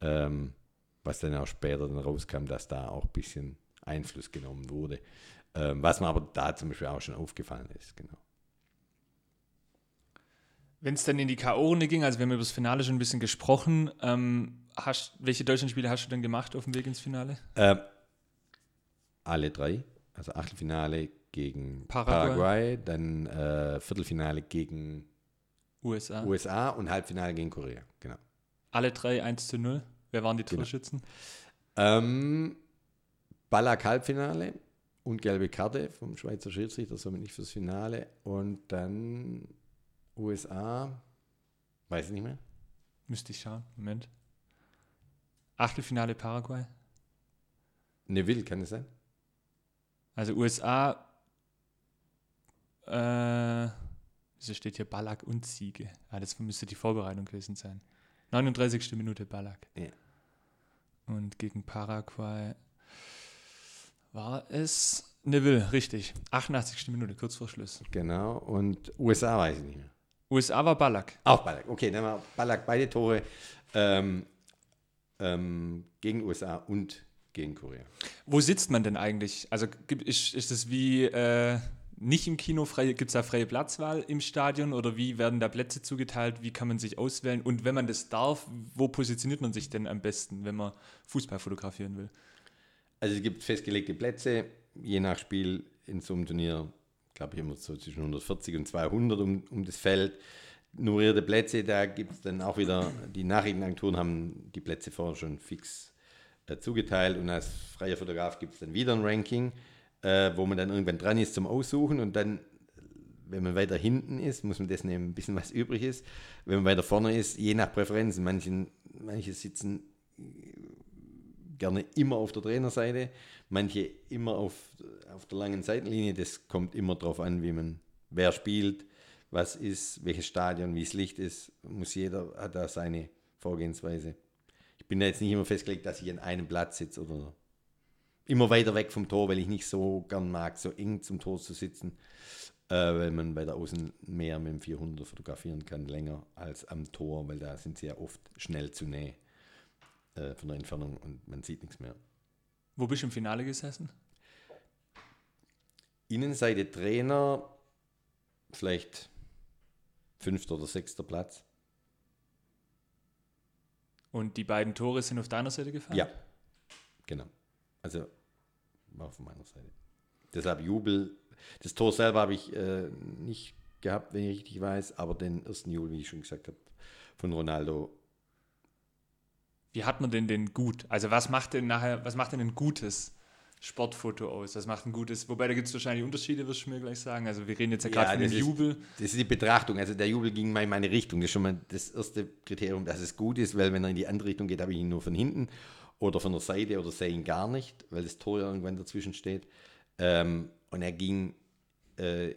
[SPEAKER 2] Ähm, was dann auch später dann rauskam, dass da auch ein bisschen Einfluss genommen wurde. Ähm, was mir aber da zum Beispiel auch schon aufgefallen ist, genau.
[SPEAKER 1] Wenn es dann in die K.O.-Runde ging, also wir haben über das Finale schon ein bisschen gesprochen, ähm, hast, welche Deutschlandspiele hast du denn gemacht auf dem Weg ins Finale?
[SPEAKER 2] Ähm, alle drei. Also Achtelfinale gegen Paraguay, Paraguay dann äh, Viertelfinale gegen
[SPEAKER 1] USA.
[SPEAKER 2] USA und Halbfinale gegen Korea, genau.
[SPEAKER 1] Alle drei 1 zu 0. Wer waren die genau. Torschützen?
[SPEAKER 2] Ähm, Ballack Halbfinale und gelbe Karte vom Schweizer Schiedsrichter, somit nicht fürs Finale. Und dann USA, weiß ich nicht mehr.
[SPEAKER 1] Müsste ich schauen. Moment. Achtelfinale Paraguay.
[SPEAKER 2] Neville, kann es sein?
[SPEAKER 1] Also USA, äh, wieso steht hier Ballack und Siege? Ah, das müsste die Vorbereitung gewesen sein. 39. Minute Ballack.
[SPEAKER 2] Ja.
[SPEAKER 1] Und gegen Paraguay war es Neville, richtig. 88. Minute, kurz vor Schluss.
[SPEAKER 2] Genau. Und USA weiß ich nicht mehr.
[SPEAKER 1] USA war Ballack.
[SPEAKER 2] Auch Ballack. Okay, dann war Ballack beide Tore ähm, ähm, gegen USA und gegen Korea.
[SPEAKER 1] Wo sitzt man denn eigentlich? Also ist, ist es wie äh, nicht im Kino, gibt es da freie Platzwahl im Stadion oder wie werden da Plätze zugeteilt? Wie kann man sich auswählen? Und wenn man das darf, wo positioniert man sich denn am besten, wenn man Fußball fotografieren will?
[SPEAKER 2] Also es gibt festgelegte Plätze, je nach Spiel in so einem Turnier, glaube ich, immer so zwischen 140 und 200 um, um das Feld. Numerierte Plätze, da gibt es dann auch wieder, die Nachrichtenagenturen haben die Plätze vorher schon fix äh, zugeteilt und als freier Fotograf gibt es dann wieder ein Ranking äh, wo man dann irgendwann dran ist zum Aussuchen und dann, wenn man weiter hinten ist, muss man das nehmen, ein bisschen was übrig ist. Wenn man weiter vorne ist, je nach Präferenzen, manche sitzen gerne immer auf der Trainerseite, manche immer auf, auf der langen Seitenlinie. Das kommt immer darauf an, wie man, wer spielt, was ist, welches Stadion, wie das Licht ist. Muss jeder hat da seine Vorgehensweise. Ich bin da jetzt nicht immer festgelegt, dass ich an einem Platz sitze oder immer weiter weg vom Tor, weil ich nicht so gern mag, so eng zum Tor zu sitzen, äh, weil man bei der Außen mehr mit dem 400 fotografieren kann, länger als am Tor, weil da sind sie ja oft schnell zu nähe äh, von der Entfernung und man sieht nichts mehr.
[SPEAKER 1] Wo bist du im Finale gesessen?
[SPEAKER 2] Innenseite Trainer, vielleicht fünfter oder sechster Platz.
[SPEAKER 1] Und die beiden Tore sind auf deiner Seite gefallen?
[SPEAKER 2] Ja, genau. Also war von meiner Seite. Deshalb Jubel. Das Tor selber habe ich äh, nicht gehabt, wenn ich richtig weiß, aber den ersten Jubel, wie ich schon gesagt habe, von Ronaldo.
[SPEAKER 1] Wie hat man denn den gut? Also was macht denn nachher, was macht denn ein gutes Sportfoto aus? Was macht ein gutes? Wobei da gibt es wahrscheinlich Unterschiede, wirst du mir gleich sagen. Also wir reden jetzt ja gerade ja, von dem Jubel.
[SPEAKER 2] Das ist die Betrachtung. Also der Jubel ging mal in meine Richtung. Das ist schon mal das erste Kriterium, dass es gut ist, weil wenn er in die andere Richtung geht, habe ich ihn nur von hinten oder von der Seite oder sehe ihn gar nicht, weil das Tor irgendwann dazwischen steht. Ähm, und er ging äh,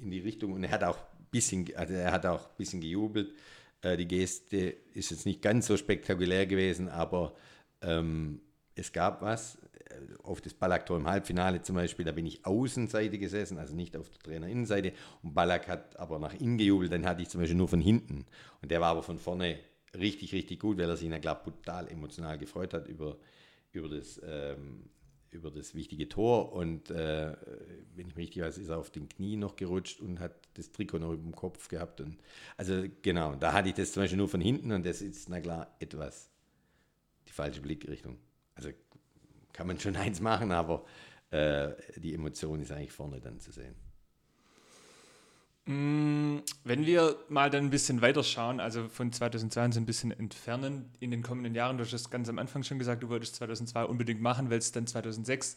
[SPEAKER 2] in die Richtung und er hat auch bisschen, also er hat auch ein bisschen gejubelt. Äh, die Geste ist jetzt nicht ganz so spektakulär gewesen, aber ähm, es gab was. Äh, auf das Ballack-Tor im Halbfinale zum Beispiel, da bin ich Außenseite gesessen, also nicht auf der Trainerinnenseite. Und Ballack hat aber nach innen gejubelt, dann hatte ich zum Beispiel nur von hinten. Und der war aber von vorne richtig, richtig gut, weil er sich, na klar, brutal emotional gefreut hat über, über, das, ähm, über das wichtige Tor. Und äh, wenn ich mich richtig weiß, ist er auf den Knie noch gerutscht und hat das Trikot noch über dem Kopf gehabt. Und, also genau, da hatte ich das zum Beispiel nur von hinten und das ist, na klar, etwas die falsche Blickrichtung. Also kann man schon eins machen, aber äh, die Emotion ist eigentlich vorne dann zu sehen.
[SPEAKER 1] Mm, wenn wir mal dann ein bisschen weiter schauen, also von 2002 ein bisschen entfernen in den kommenden Jahren, du hast das ganz am Anfang schon gesagt, du wolltest 2002 unbedingt machen, weil es dann 2006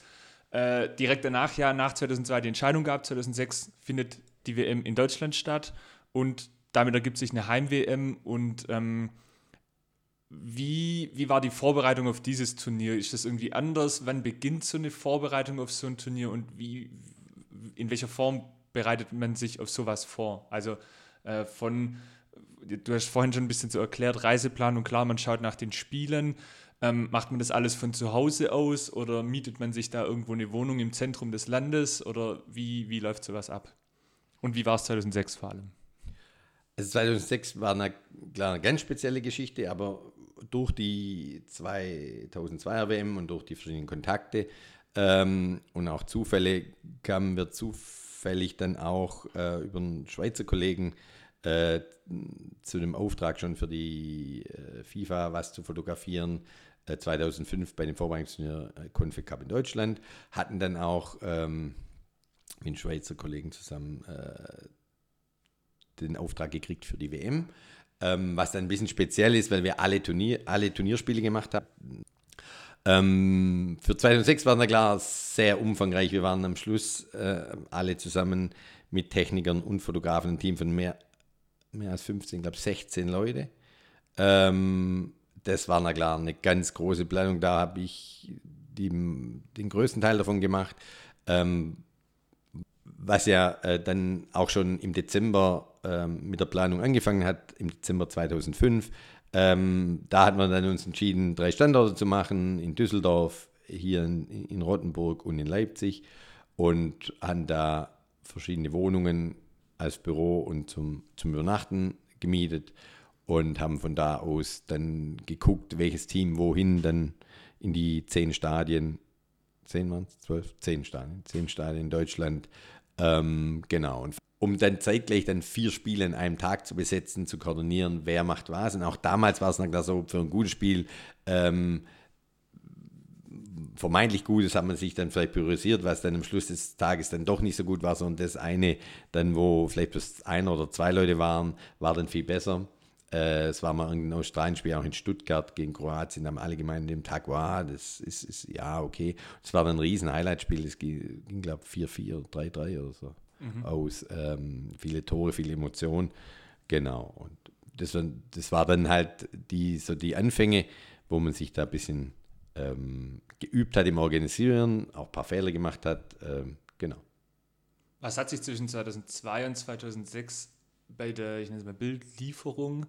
[SPEAKER 1] äh, direkt danach, ja, nach 2002 die Entscheidung gab. 2006 findet die WM in Deutschland statt und damit ergibt sich eine Heim-WM und ähm, wie, wie war die Vorbereitung auf dieses Turnier? Ist das irgendwie anders? Wann beginnt so eine Vorbereitung auf so ein Turnier und wie, in welcher Form bereitet man sich auf sowas vor? Also äh, von, du hast vorhin schon ein bisschen so erklärt, Reiseplanung, klar, man schaut nach den Spielen. Ähm, macht man das alles von zu Hause aus oder mietet man sich da irgendwo eine Wohnung im Zentrum des Landes oder wie, wie läuft sowas ab? Und wie war es 2006 vor allem?
[SPEAKER 2] Also 2006 war eine, klar, eine ganz spezielle Geschichte, aber durch die 2002er WM und durch die verschiedenen Kontakte ähm, und auch Zufälle kamen wir zu zufällig dann auch äh, über einen Schweizer Kollegen äh, zu dem Auftrag schon für die äh, FIFA was zu fotografieren. 2005 äh, bei dem Vorbereitungsturnier äh, Config Cup in Deutschland. Hatten dann auch ähm, mit einem Schweizer Kollegen zusammen äh, den Auftrag gekriegt für die WM. Ähm, was dann ein bisschen speziell ist, weil wir alle, Turnier, alle Turnierspiele gemacht haben. Ähm, für 2006 waren wir klar sehr umfangreich. Wir waren am Schluss äh, alle zusammen mit Technikern und Fotografen ein Team von mehr, mehr als 15, ich glaube 16 Leute. Ähm, das war na klar eine ganz große Planung. Da habe ich die, den größten Teil davon gemacht. Ähm, was ja äh, dann auch schon im Dezember ähm, mit der Planung angefangen hat, im Dezember 2005. Ähm, da hat man dann uns entschieden, drei Standorte zu machen, in Düsseldorf, hier in, in Rottenburg und in Leipzig und haben da verschiedene Wohnungen als Büro und zum, zum Übernachten gemietet und haben von da aus dann geguckt, welches Team wohin dann in die zehn Stadien, zehn waren es, zwölf, zehn Stadien, zehn Stadien in Deutschland, ähm, genau. Und um dann zeitgleich dann vier Spiele in einem Tag zu besetzen, zu koordinieren, wer macht was. Und auch damals war es dann klar so, für ein gutes Spiel ähm, vermeintlich Gutes hat man sich dann vielleicht priorisiert, was dann am Schluss des Tages dann doch nicht so gut war, sondern das eine, dann wo vielleicht bloß ein oder zwei Leute waren, war dann viel besser. Äh, es war mal ein Australien-Spiel auch in Stuttgart gegen Kroatien, haben alle gemeint, dem Tag, wow, das ist, ist ja okay. Es war dann ein riesen Highlight-Spiel, es ging, ging glaube ich, 4-4, 3-3 oder so mhm. aus. Ähm, viele Tore, viele Emotionen. Genau. Und das, das war dann halt die, so die Anfänge, wo man sich da ein bisschen ähm, geübt hat im Organisieren, auch ein paar Fehler gemacht hat. Ähm, genau.
[SPEAKER 1] Was hat sich zwischen 2002 und 2006 bei der ich nenne es mal Bildlieferung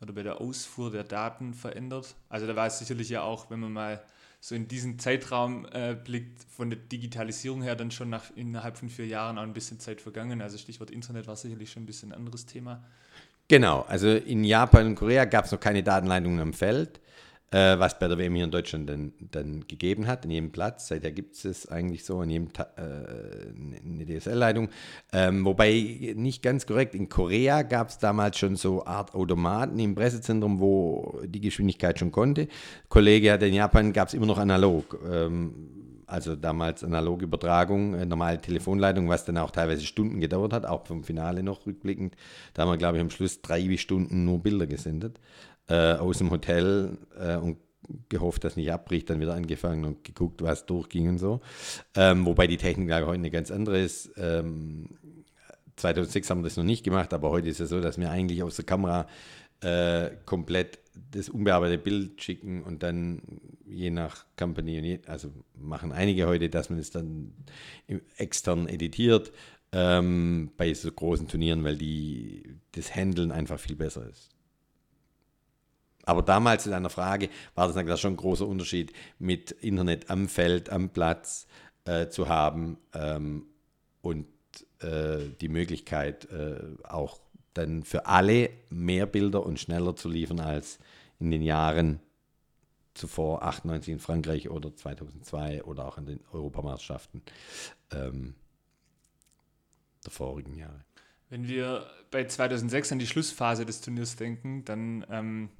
[SPEAKER 1] oder bei der Ausfuhr der Daten verändert? Also da war es sicherlich ja auch, wenn man mal so in diesen Zeitraum äh, blickt, von der Digitalisierung her dann schon nach, innerhalb von vier Jahren auch ein bisschen Zeit vergangen. Also Stichwort Internet war sicherlich schon ein bisschen ein anderes Thema.
[SPEAKER 2] Genau, also in Japan und Korea gab es noch keine Datenleitungen am Feld äh, was bei der WM hier in Deutschland dann, dann gegeben hat, in jedem Platz. Seither gibt es es eigentlich so, in jedem Ta äh, eine DSL-Leitung. Ähm, wobei nicht ganz korrekt, in Korea gab es damals schon so Art Automaten im Pressezentrum, wo die Geschwindigkeit schon konnte. Kollege hat in Japan gab es immer noch analog. Ähm, also damals analoge Übertragung, äh, normale Telefonleitung, was dann auch teilweise Stunden gedauert hat, auch vom Finale noch rückblickend. Da haben wir, glaube ich, am Schluss drei Stunden nur Bilder gesendet äh, aus dem Hotel äh, und gehofft, dass nicht abbricht, dann wieder angefangen und geguckt, was durchging und so. Ähm, wobei die Technik heute eine ganz andere ist. Ähm, 2006 haben wir das noch nicht gemacht, aber heute ist es so, dass wir eigentlich aus der Kamera äh, komplett das unbearbeitete Bild schicken und dann je nach Company, also machen einige heute, dass man es dann extern editiert ähm, bei so großen Turnieren, weil die, das Handeln einfach viel besser ist. Aber damals in einer Frage war das schon ein großer Unterschied, mit Internet am Feld, am Platz äh, zu haben ähm, und äh, die Möglichkeit äh, auch dann für alle mehr Bilder und schneller zu liefern als in den Jahren zuvor, 98 in Frankreich oder 2002 oder auch an den Europameisterschaften ähm, der vorigen Jahre.
[SPEAKER 1] Wenn wir bei 2006 an die Schlussphase des Turniers denken, dann ähm,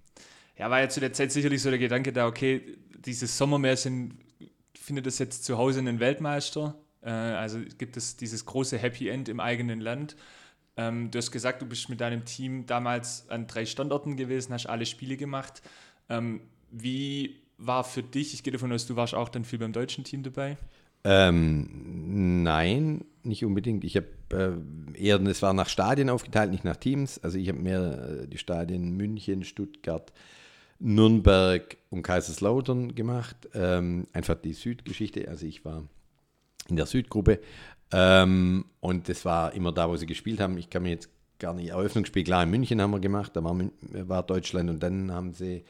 [SPEAKER 1] ja, war ja zu der Zeit sicherlich so der Gedanke da, okay, dieses Sommermärchen findet es jetzt zu Hause einen Weltmeister. Äh, also gibt es dieses große Happy End im eigenen Land. Ähm, du hast gesagt, du bist mit deinem Team damals an drei Standorten gewesen, hast alle Spiele gemacht. Ähm, wie war für dich, ich gehe davon aus, du warst auch dann viel beim deutschen Team dabei?
[SPEAKER 2] Ähm, nein, nicht unbedingt. Ich habe äh, eher, es war nach Stadien aufgeteilt, nicht nach Teams. Also ich habe mehr äh, die Stadien München, Stuttgart, Nürnberg und Kaiserslautern gemacht. Ähm, einfach die Südgeschichte. Also ich war in der Südgruppe ähm, und das war immer da, wo sie gespielt haben. Ich kann mir jetzt gar nicht, Eröffnungsspiel klar in München haben wir gemacht, da war, war Deutschland und dann haben sie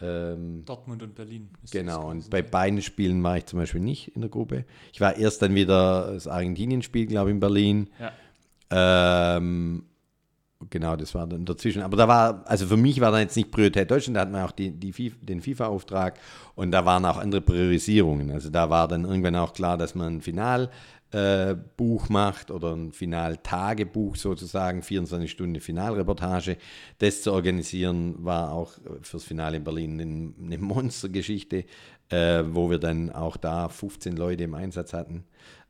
[SPEAKER 1] ähm, Dortmund und Berlin.
[SPEAKER 2] Genau, und bei beiden Spielen war ich zum Beispiel nicht in der Gruppe. Ich war erst dann wieder das Argentinien-Spiel, glaube ich, in Berlin. Ja. Ähm, Genau, das war dann dazwischen. Aber da war, also für mich war da jetzt nicht Priorität Deutschland, da hatten wir auch die, die FIFA, den FIFA-Auftrag und da waren auch andere Priorisierungen. Also da war dann irgendwann auch klar, dass man ein Finalbuch äh, macht oder ein Finaltagebuch sozusagen, 24 Stunden Finalreportage. Das zu organisieren war auch fürs Finale in Berlin eine Monstergeschichte, äh, wo wir dann auch da 15 Leute im Einsatz hatten.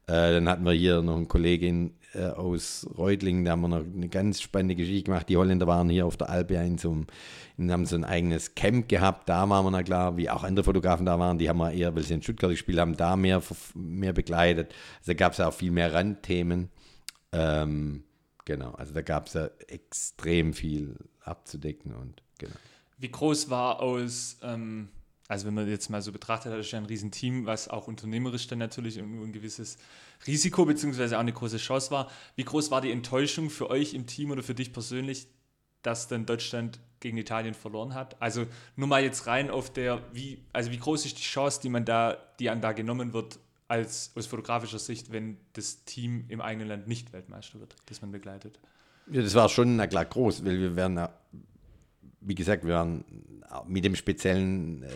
[SPEAKER 2] Äh, dann hatten wir hier noch eine Kollegin äh, aus Reutlingen, da haben wir noch eine ganz spannende Geschichte gemacht. Die Holländer waren hier auf der Alpe in so einem, haben so ein eigenes Camp gehabt. Da waren wir na klar, wie auch andere Fotografen da waren, die haben wir eher, weil sie in Stuttgart gespielt haben, da mehr, mehr begleitet. Also da gab es ja auch viel mehr Randthemen. Ähm, genau, also da gab es ja extrem viel abzudecken und genau.
[SPEAKER 1] Wie groß war aus ähm also wenn man jetzt mal so betrachtet, hat es ja ein Riesenteam, was auch unternehmerisch dann natürlich ein gewisses Risiko beziehungsweise auch eine große Chance war. Wie groß war die Enttäuschung für euch im Team oder für dich persönlich, dass dann Deutschland gegen Italien verloren hat. Also nur mal jetzt rein auf der, wie, also wie groß ist die Chance, die man da, die an da genommen wird, als aus fotografischer Sicht, wenn das Team im eigenen Land nicht Weltmeister wird, das man begleitet?
[SPEAKER 2] Ja, das war schon, na klar, groß, weil wir werden, wie gesagt, wir waren mit dem speziellen äh,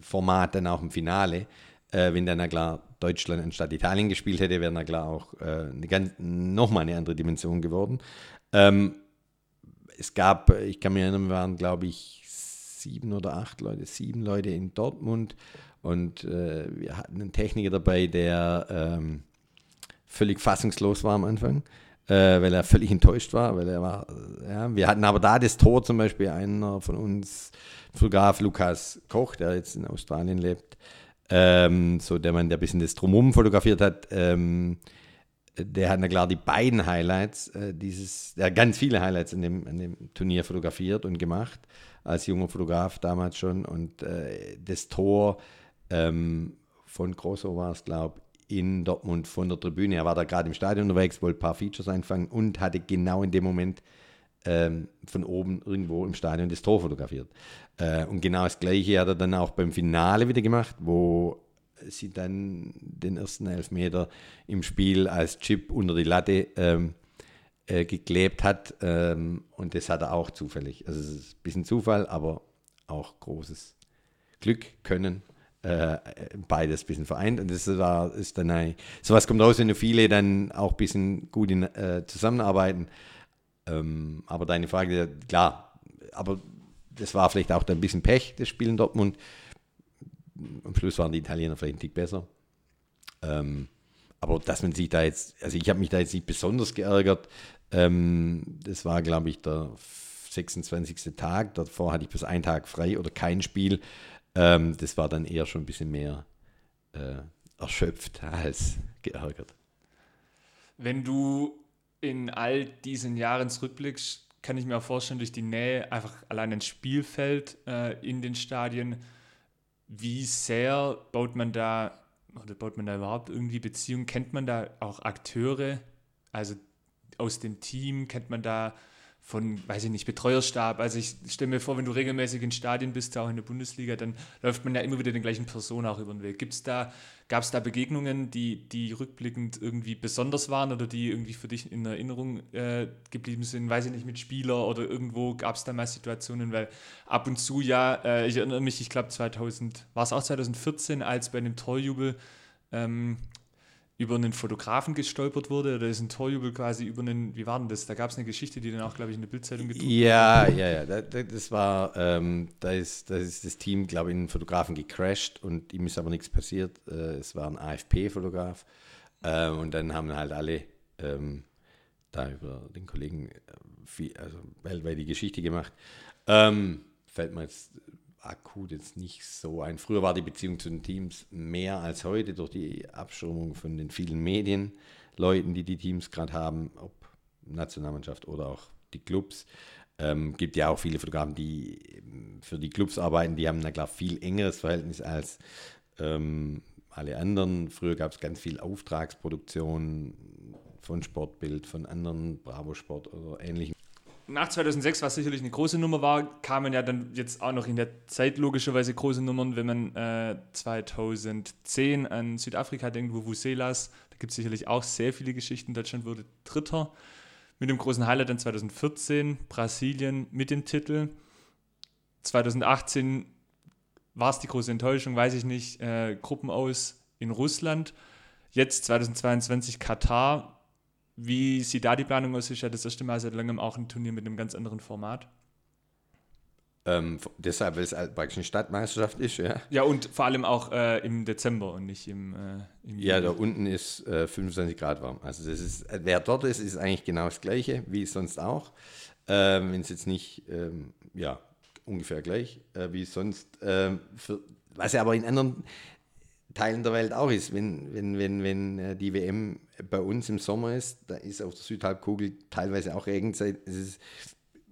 [SPEAKER 2] Format dann auch im Finale. Äh, wenn dann, na klar, Deutschland anstatt Italien gespielt hätte, wäre na klar auch äh, nochmal eine andere Dimension geworden. Ähm, es gab, ich kann mich erinnern, wir waren, glaube ich, sieben oder acht Leute, sieben Leute in Dortmund und äh, wir hatten einen Techniker dabei, der ähm, völlig fassungslos war am Anfang, äh, weil er völlig enttäuscht war, weil er war, ja, wir hatten aber da das Tor zum Beispiel, einer von uns, Fotograf Lukas Koch, der jetzt in Australien lebt, ähm, so der Mann, der ein bisschen das Drumherum fotografiert hat, ähm, der hat na klar die beiden Highlights, äh, dieses, der hat ganz viele Highlights in dem, in dem Turnier fotografiert und gemacht, als junger Fotograf damals schon. Und äh, das Tor ähm, von Grosso war es, glaube ich, in Dortmund von der Tribüne. Er war da gerade im Stadion unterwegs, wollte ein paar Features einfangen und hatte genau in dem Moment ähm, von oben irgendwo im Stadion das Tor fotografiert. Äh, und genau das Gleiche hat er dann auch beim Finale wieder gemacht, wo sie dann den ersten Elfmeter im Spiel als Chip unter die Latte ähm, äh, geklebt hat. Ähm, und das hat er auch zufällig. Also es ist ein bisschen Zufall, aber auch großes Glück, Können. Äh, beides ein bisschen vereint und das war, ist dann ein, sowas kommt raus, wenn viele dann auch ein bisschen gut in, äh, zusammenarbeiten. Ähm, aber deine Frage, klar, aber das war vielleicht auch ein bisschen Pech, das Spiel in Dortmund am Schluss waren die Italiener vielleicht ein Tick besser. Ähm, aber dass man sich da jetzt, also ich habe mich da jetzt nicht besonders geärgert. Ähm, das war, glaube ich, der 26. Tag. Davor hatte ich bis einen Tag frei oder kein Spiel. Ähm, das war dann eher schon ein bisschen mehr äh, erschöpft als geärgert.
[SPEAKER 1] Wenn du in all diesen Jahren zurückblickst, kann ich mir auch vorstellen, durch die Nähe einfach allein ein Spielfeld äh, in den Stadien, wie sehr baut man da oder baut man da überhaupt irgendwie Beziehungen? Kennt man da auch Akteure, also aus dem Team? Kennt man da von, weiß ich nicht, Betreuerstab? Also ich stelle mir vor, wenn du regelmäßig in Stadien bist, auch in der Bundesliga, dann läuft man ja immer wieder den gleichen Personen auch über den Weg. Gibt's da, gab es da Begegnungen, die, die rückblickend irgendwie besonders waren oder die irgendwie für dich in Erinnerung äh, geblieben sind? Weiß ich nicht, mit Spieler oder irgendwo gab es da mal Situationen, weil ab und zu ja, äh, ich erinnere mich, ich glaube 2000, war es auch 2014, als bei einem Torjubel ähm, über einen Fotografen gestolpert wurde oder ist ein Torjubel quasi über einen, wie war denn das? Da gab es eine Geschichte, die dann auch, glaube ich, in der Bildzeitung
[SPEAKER 2] gedruckt Ja, ja, ja. Das war, ähm, da, ist, da ist das Team, glaube ich, in einen Fotografen gecrashed und ihm ist aber nichts passiert. Äh, es war ein AFP-Fotograf äh, und dann haben halt alle ähm, da über den Kollegen äh, viel, also weltweit die Geschichte gemacht. Ähm, fällt mir jetzt akut jetzt nicht so ein. Früher war die Beziehung zu den Teams mehr als heute durch die Abschirmung von den vielen Medienleuten, die die Teams gerade haben, ob Nationalmannschaft oder auch die Clubs. Ähm, gibt ja auch viele Fotografen, die für die Clubs arbeiten, die haben na klar viel engeres Verhältnis als ähm, alle anderen. Früher gab es ganz viel Auftragsproduktion von Sportbild, von anderen Bravo Sport oder ähnlichem
[SPEAKER 1] nach 2006, was sicherlich eine große Nummer war, kamen ja dann jetzt auch noch in der Zeit logischerweise große Nummern, wenn man äh, 2010 an Südafrika denkt, wo Vuselas, da gibt es sicherlich auch sehr viele Geschichten. Deutschland wurde Dritter mit dem großen Highlight dann 2014, Brasilien mit dem Titel. 2018 war es die große Enttäuschung, weiß ich nicht, äh, Gruppen aus in Russland. Jetzt 2022 Katar, wie sieht da die Planung aus? Ist ja das erste Mal seit langem auch ein Turnier mit einem ganz anderen Format.
[SPEAKER 2] Ähm, deshalb, weil es praktisch eine Stadtmeisterschaft ist, ja.
[SPEAKER 1] Ja, und vor allem auch äh, im Dezember und nicht im, äh,
[SPEAKER 2] im Ja, da unten ist äh, 25 Grad warm. Also das ist, wer dort ist, ist eigentlich genau das gleiche, wie sonst auch. Ähm, Wenn es jetzt nicht, ähm, ja, ungefähr gleich, äh, wie sonst. Ähm, für, was ja aber in anderen Teilen der Welt auch ist. Wenn, wenn, wenn, wenn äh, die WM bei uns im Sommer ist, da ist auf der Südhalbkugel teilweise auch Regenzeit. Es ist,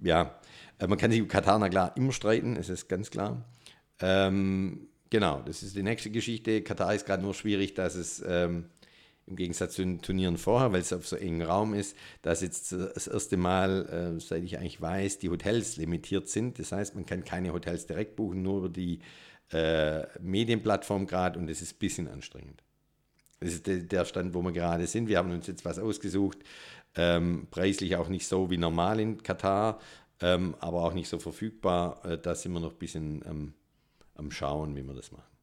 [SPEAKER 2] ja, äh, man kann sich über Katar klar immer streiten, es ist ganz klar. Ähm, genau, das ist die nächste Geschichte. Katar ist gerade nur schwierig, dass es ähm, im Gegensatz zu den Turnieren vorher, weil es auf so engem Raum ist, dass jetzt das erste Mal, äh, seit ich eigentlich weiß, die Hotels limitiert sind. Das heißt, man kann keine Hotels direkt buchen, nur über die äh, Medienplattform gerade und das ist ein bisschen anstrengend. Das ist der Stand, wo wir gerade sind. Wir haben uns jetzt was ausgesucht, ähm, preislich auch nicht so wie normal in Katar, ähm, aber auch nicht so verfügbar. Äh, da sind wir noch ein bisschen ähm, am Schauen, wie wir das machen.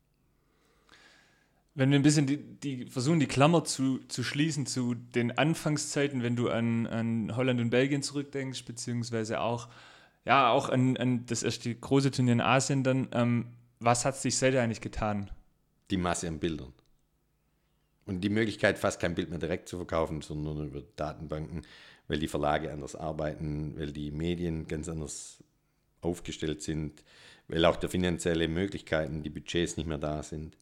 [SPEAKER 1] Wenn wir ein bisschen die, die versuchen, die Klammer zu, zu schließen zu den Anfangszeiten, wenn du an, an Holland und Belgien zurückdenkst, beziehungsweise auch, ja, auch an, an das erste große Turnier in Asien, dann, ähm, was hat sich seitdem eigentlich getan?
[SPEAKER 2] Die Masse an Bildern. Und die Möglichkeit, fast kein Bild mehr direkt zu verkaufen, sondern nur über Datenbanken, weil die Verlage anders arbeiten, weil die Medien ganz anders aufgestellt sind, weil auch die finanzielle Möglichkeiten, die Budgets nicht mehr da sind.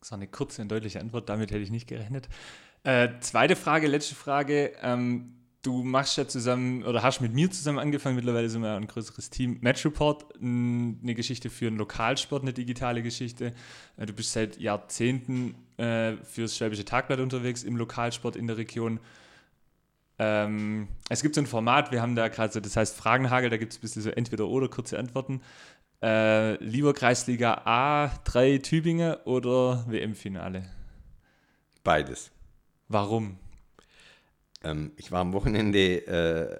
[SPEAKER 1] Das war eine kurze und deutliche Antwort, damit hätte ich nicht gerechnet. Äh, zweite Frage, letzte Frage. Ähm, du machst ja zusammen oder hast mit mir zusammen angefangen, mittlerweile sind wir ein größeres Team, Match Report, eine Geschichte für einen Lokalsport, eine digitale Geschichte. Äh, du bist seit Jahrzehnten äh, fürs Schwäbische Tagblatt unterwegs im Lokalsport in der Region. Ähm, es gibt so ein Format, wir haben da gerade so, das heißt Fragenhagel, da gibt es ein bisschen so entweder oder kurze Antworten. Äh, lieber Kreisliga A, 3 Tübingen oder WM-Finale?
[SPEAKER 2] Beides.
[SPEAKER 1] Warum?
[SPEAKER 2] Ähm, ich war am Wochenende äh,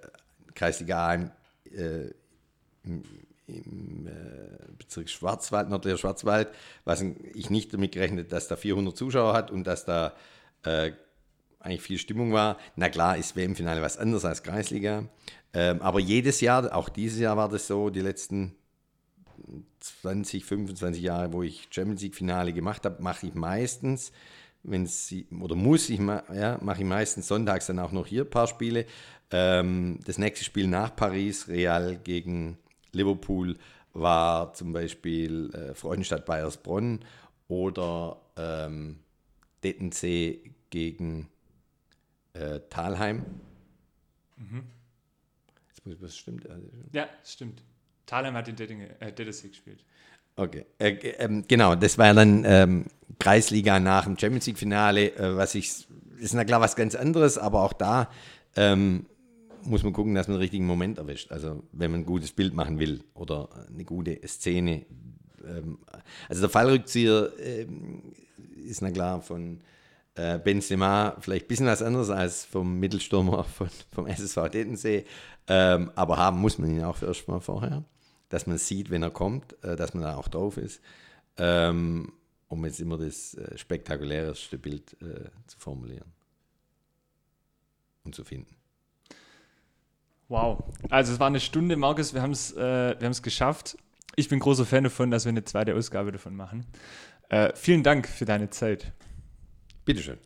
[SPEAKER 2] Kreisliga A im, äh, im, im äh, Bezirk Schwarzwald, nördlicher Schwarzwald, was ich nicht damit gerechnet, dass da 400 Zuschauer hat und dass da äh, eigentlich viel Stimmung war. Na klar, ist WM-Finale was anderes als Kreisliga. Ähm, aber jedes Jahr, auch dieses Jahr war das so, die letzten 20, 25 Jahre, wo ich Champions League Finale gemacht habe, mache ich meistens, wenn sie oder muss ich, ja, mache ich meistens sonntags dann auch noch hier ein paar Spiele. Ähm, das nächste Spiel nach Paris, Real gegen Liverpool, war zum Beispiel äh, Freudenstadt Bayersbronn oder ähm, Dettensee gegen äh, Talheim. Mhm.
[SPEAKER 1] Jetzt muss ich, was stimmt? Ja, stimmt. Thalheim hat in äh, Dettesee gespielt.
[SPEAKER 2] Okay, äh, ähm, genau, das war dann ähm, Kreisliga nach dem Champions League-Finale, äh, was ich, ist na klar was ganz anderes, aber auch da ähm, muss man gucken, dass man den richtigen Moment erwischt. Also wenn man ein gutes Bild machen will oder eine gute Szene. Ähm, also der Fallrückzieher ähm, ist na klar von äh, Benzema vielleicht ein bisschen was anderes als vom Mittelstürmer von, vom SSV Dettensee, ähm, aber haben muss man ihn auch erst mal vorher dass man sieht, wenn er kommt, äh, dass man da auch drauf ist, ähm, um jetzt immer das äh, spektakulärste Bild äh, zu formulieren und zu finden.
[SPEAKER 1] Wow, also es war eine Stunde, Markus, wir haben es äh, geschafft. Ich bin großer Fan davon, dass wir eine zweite Ausgabe davon machen. Äh, vielen Dank für deine Zeit.
[SPEAKER 2] Bitteschön.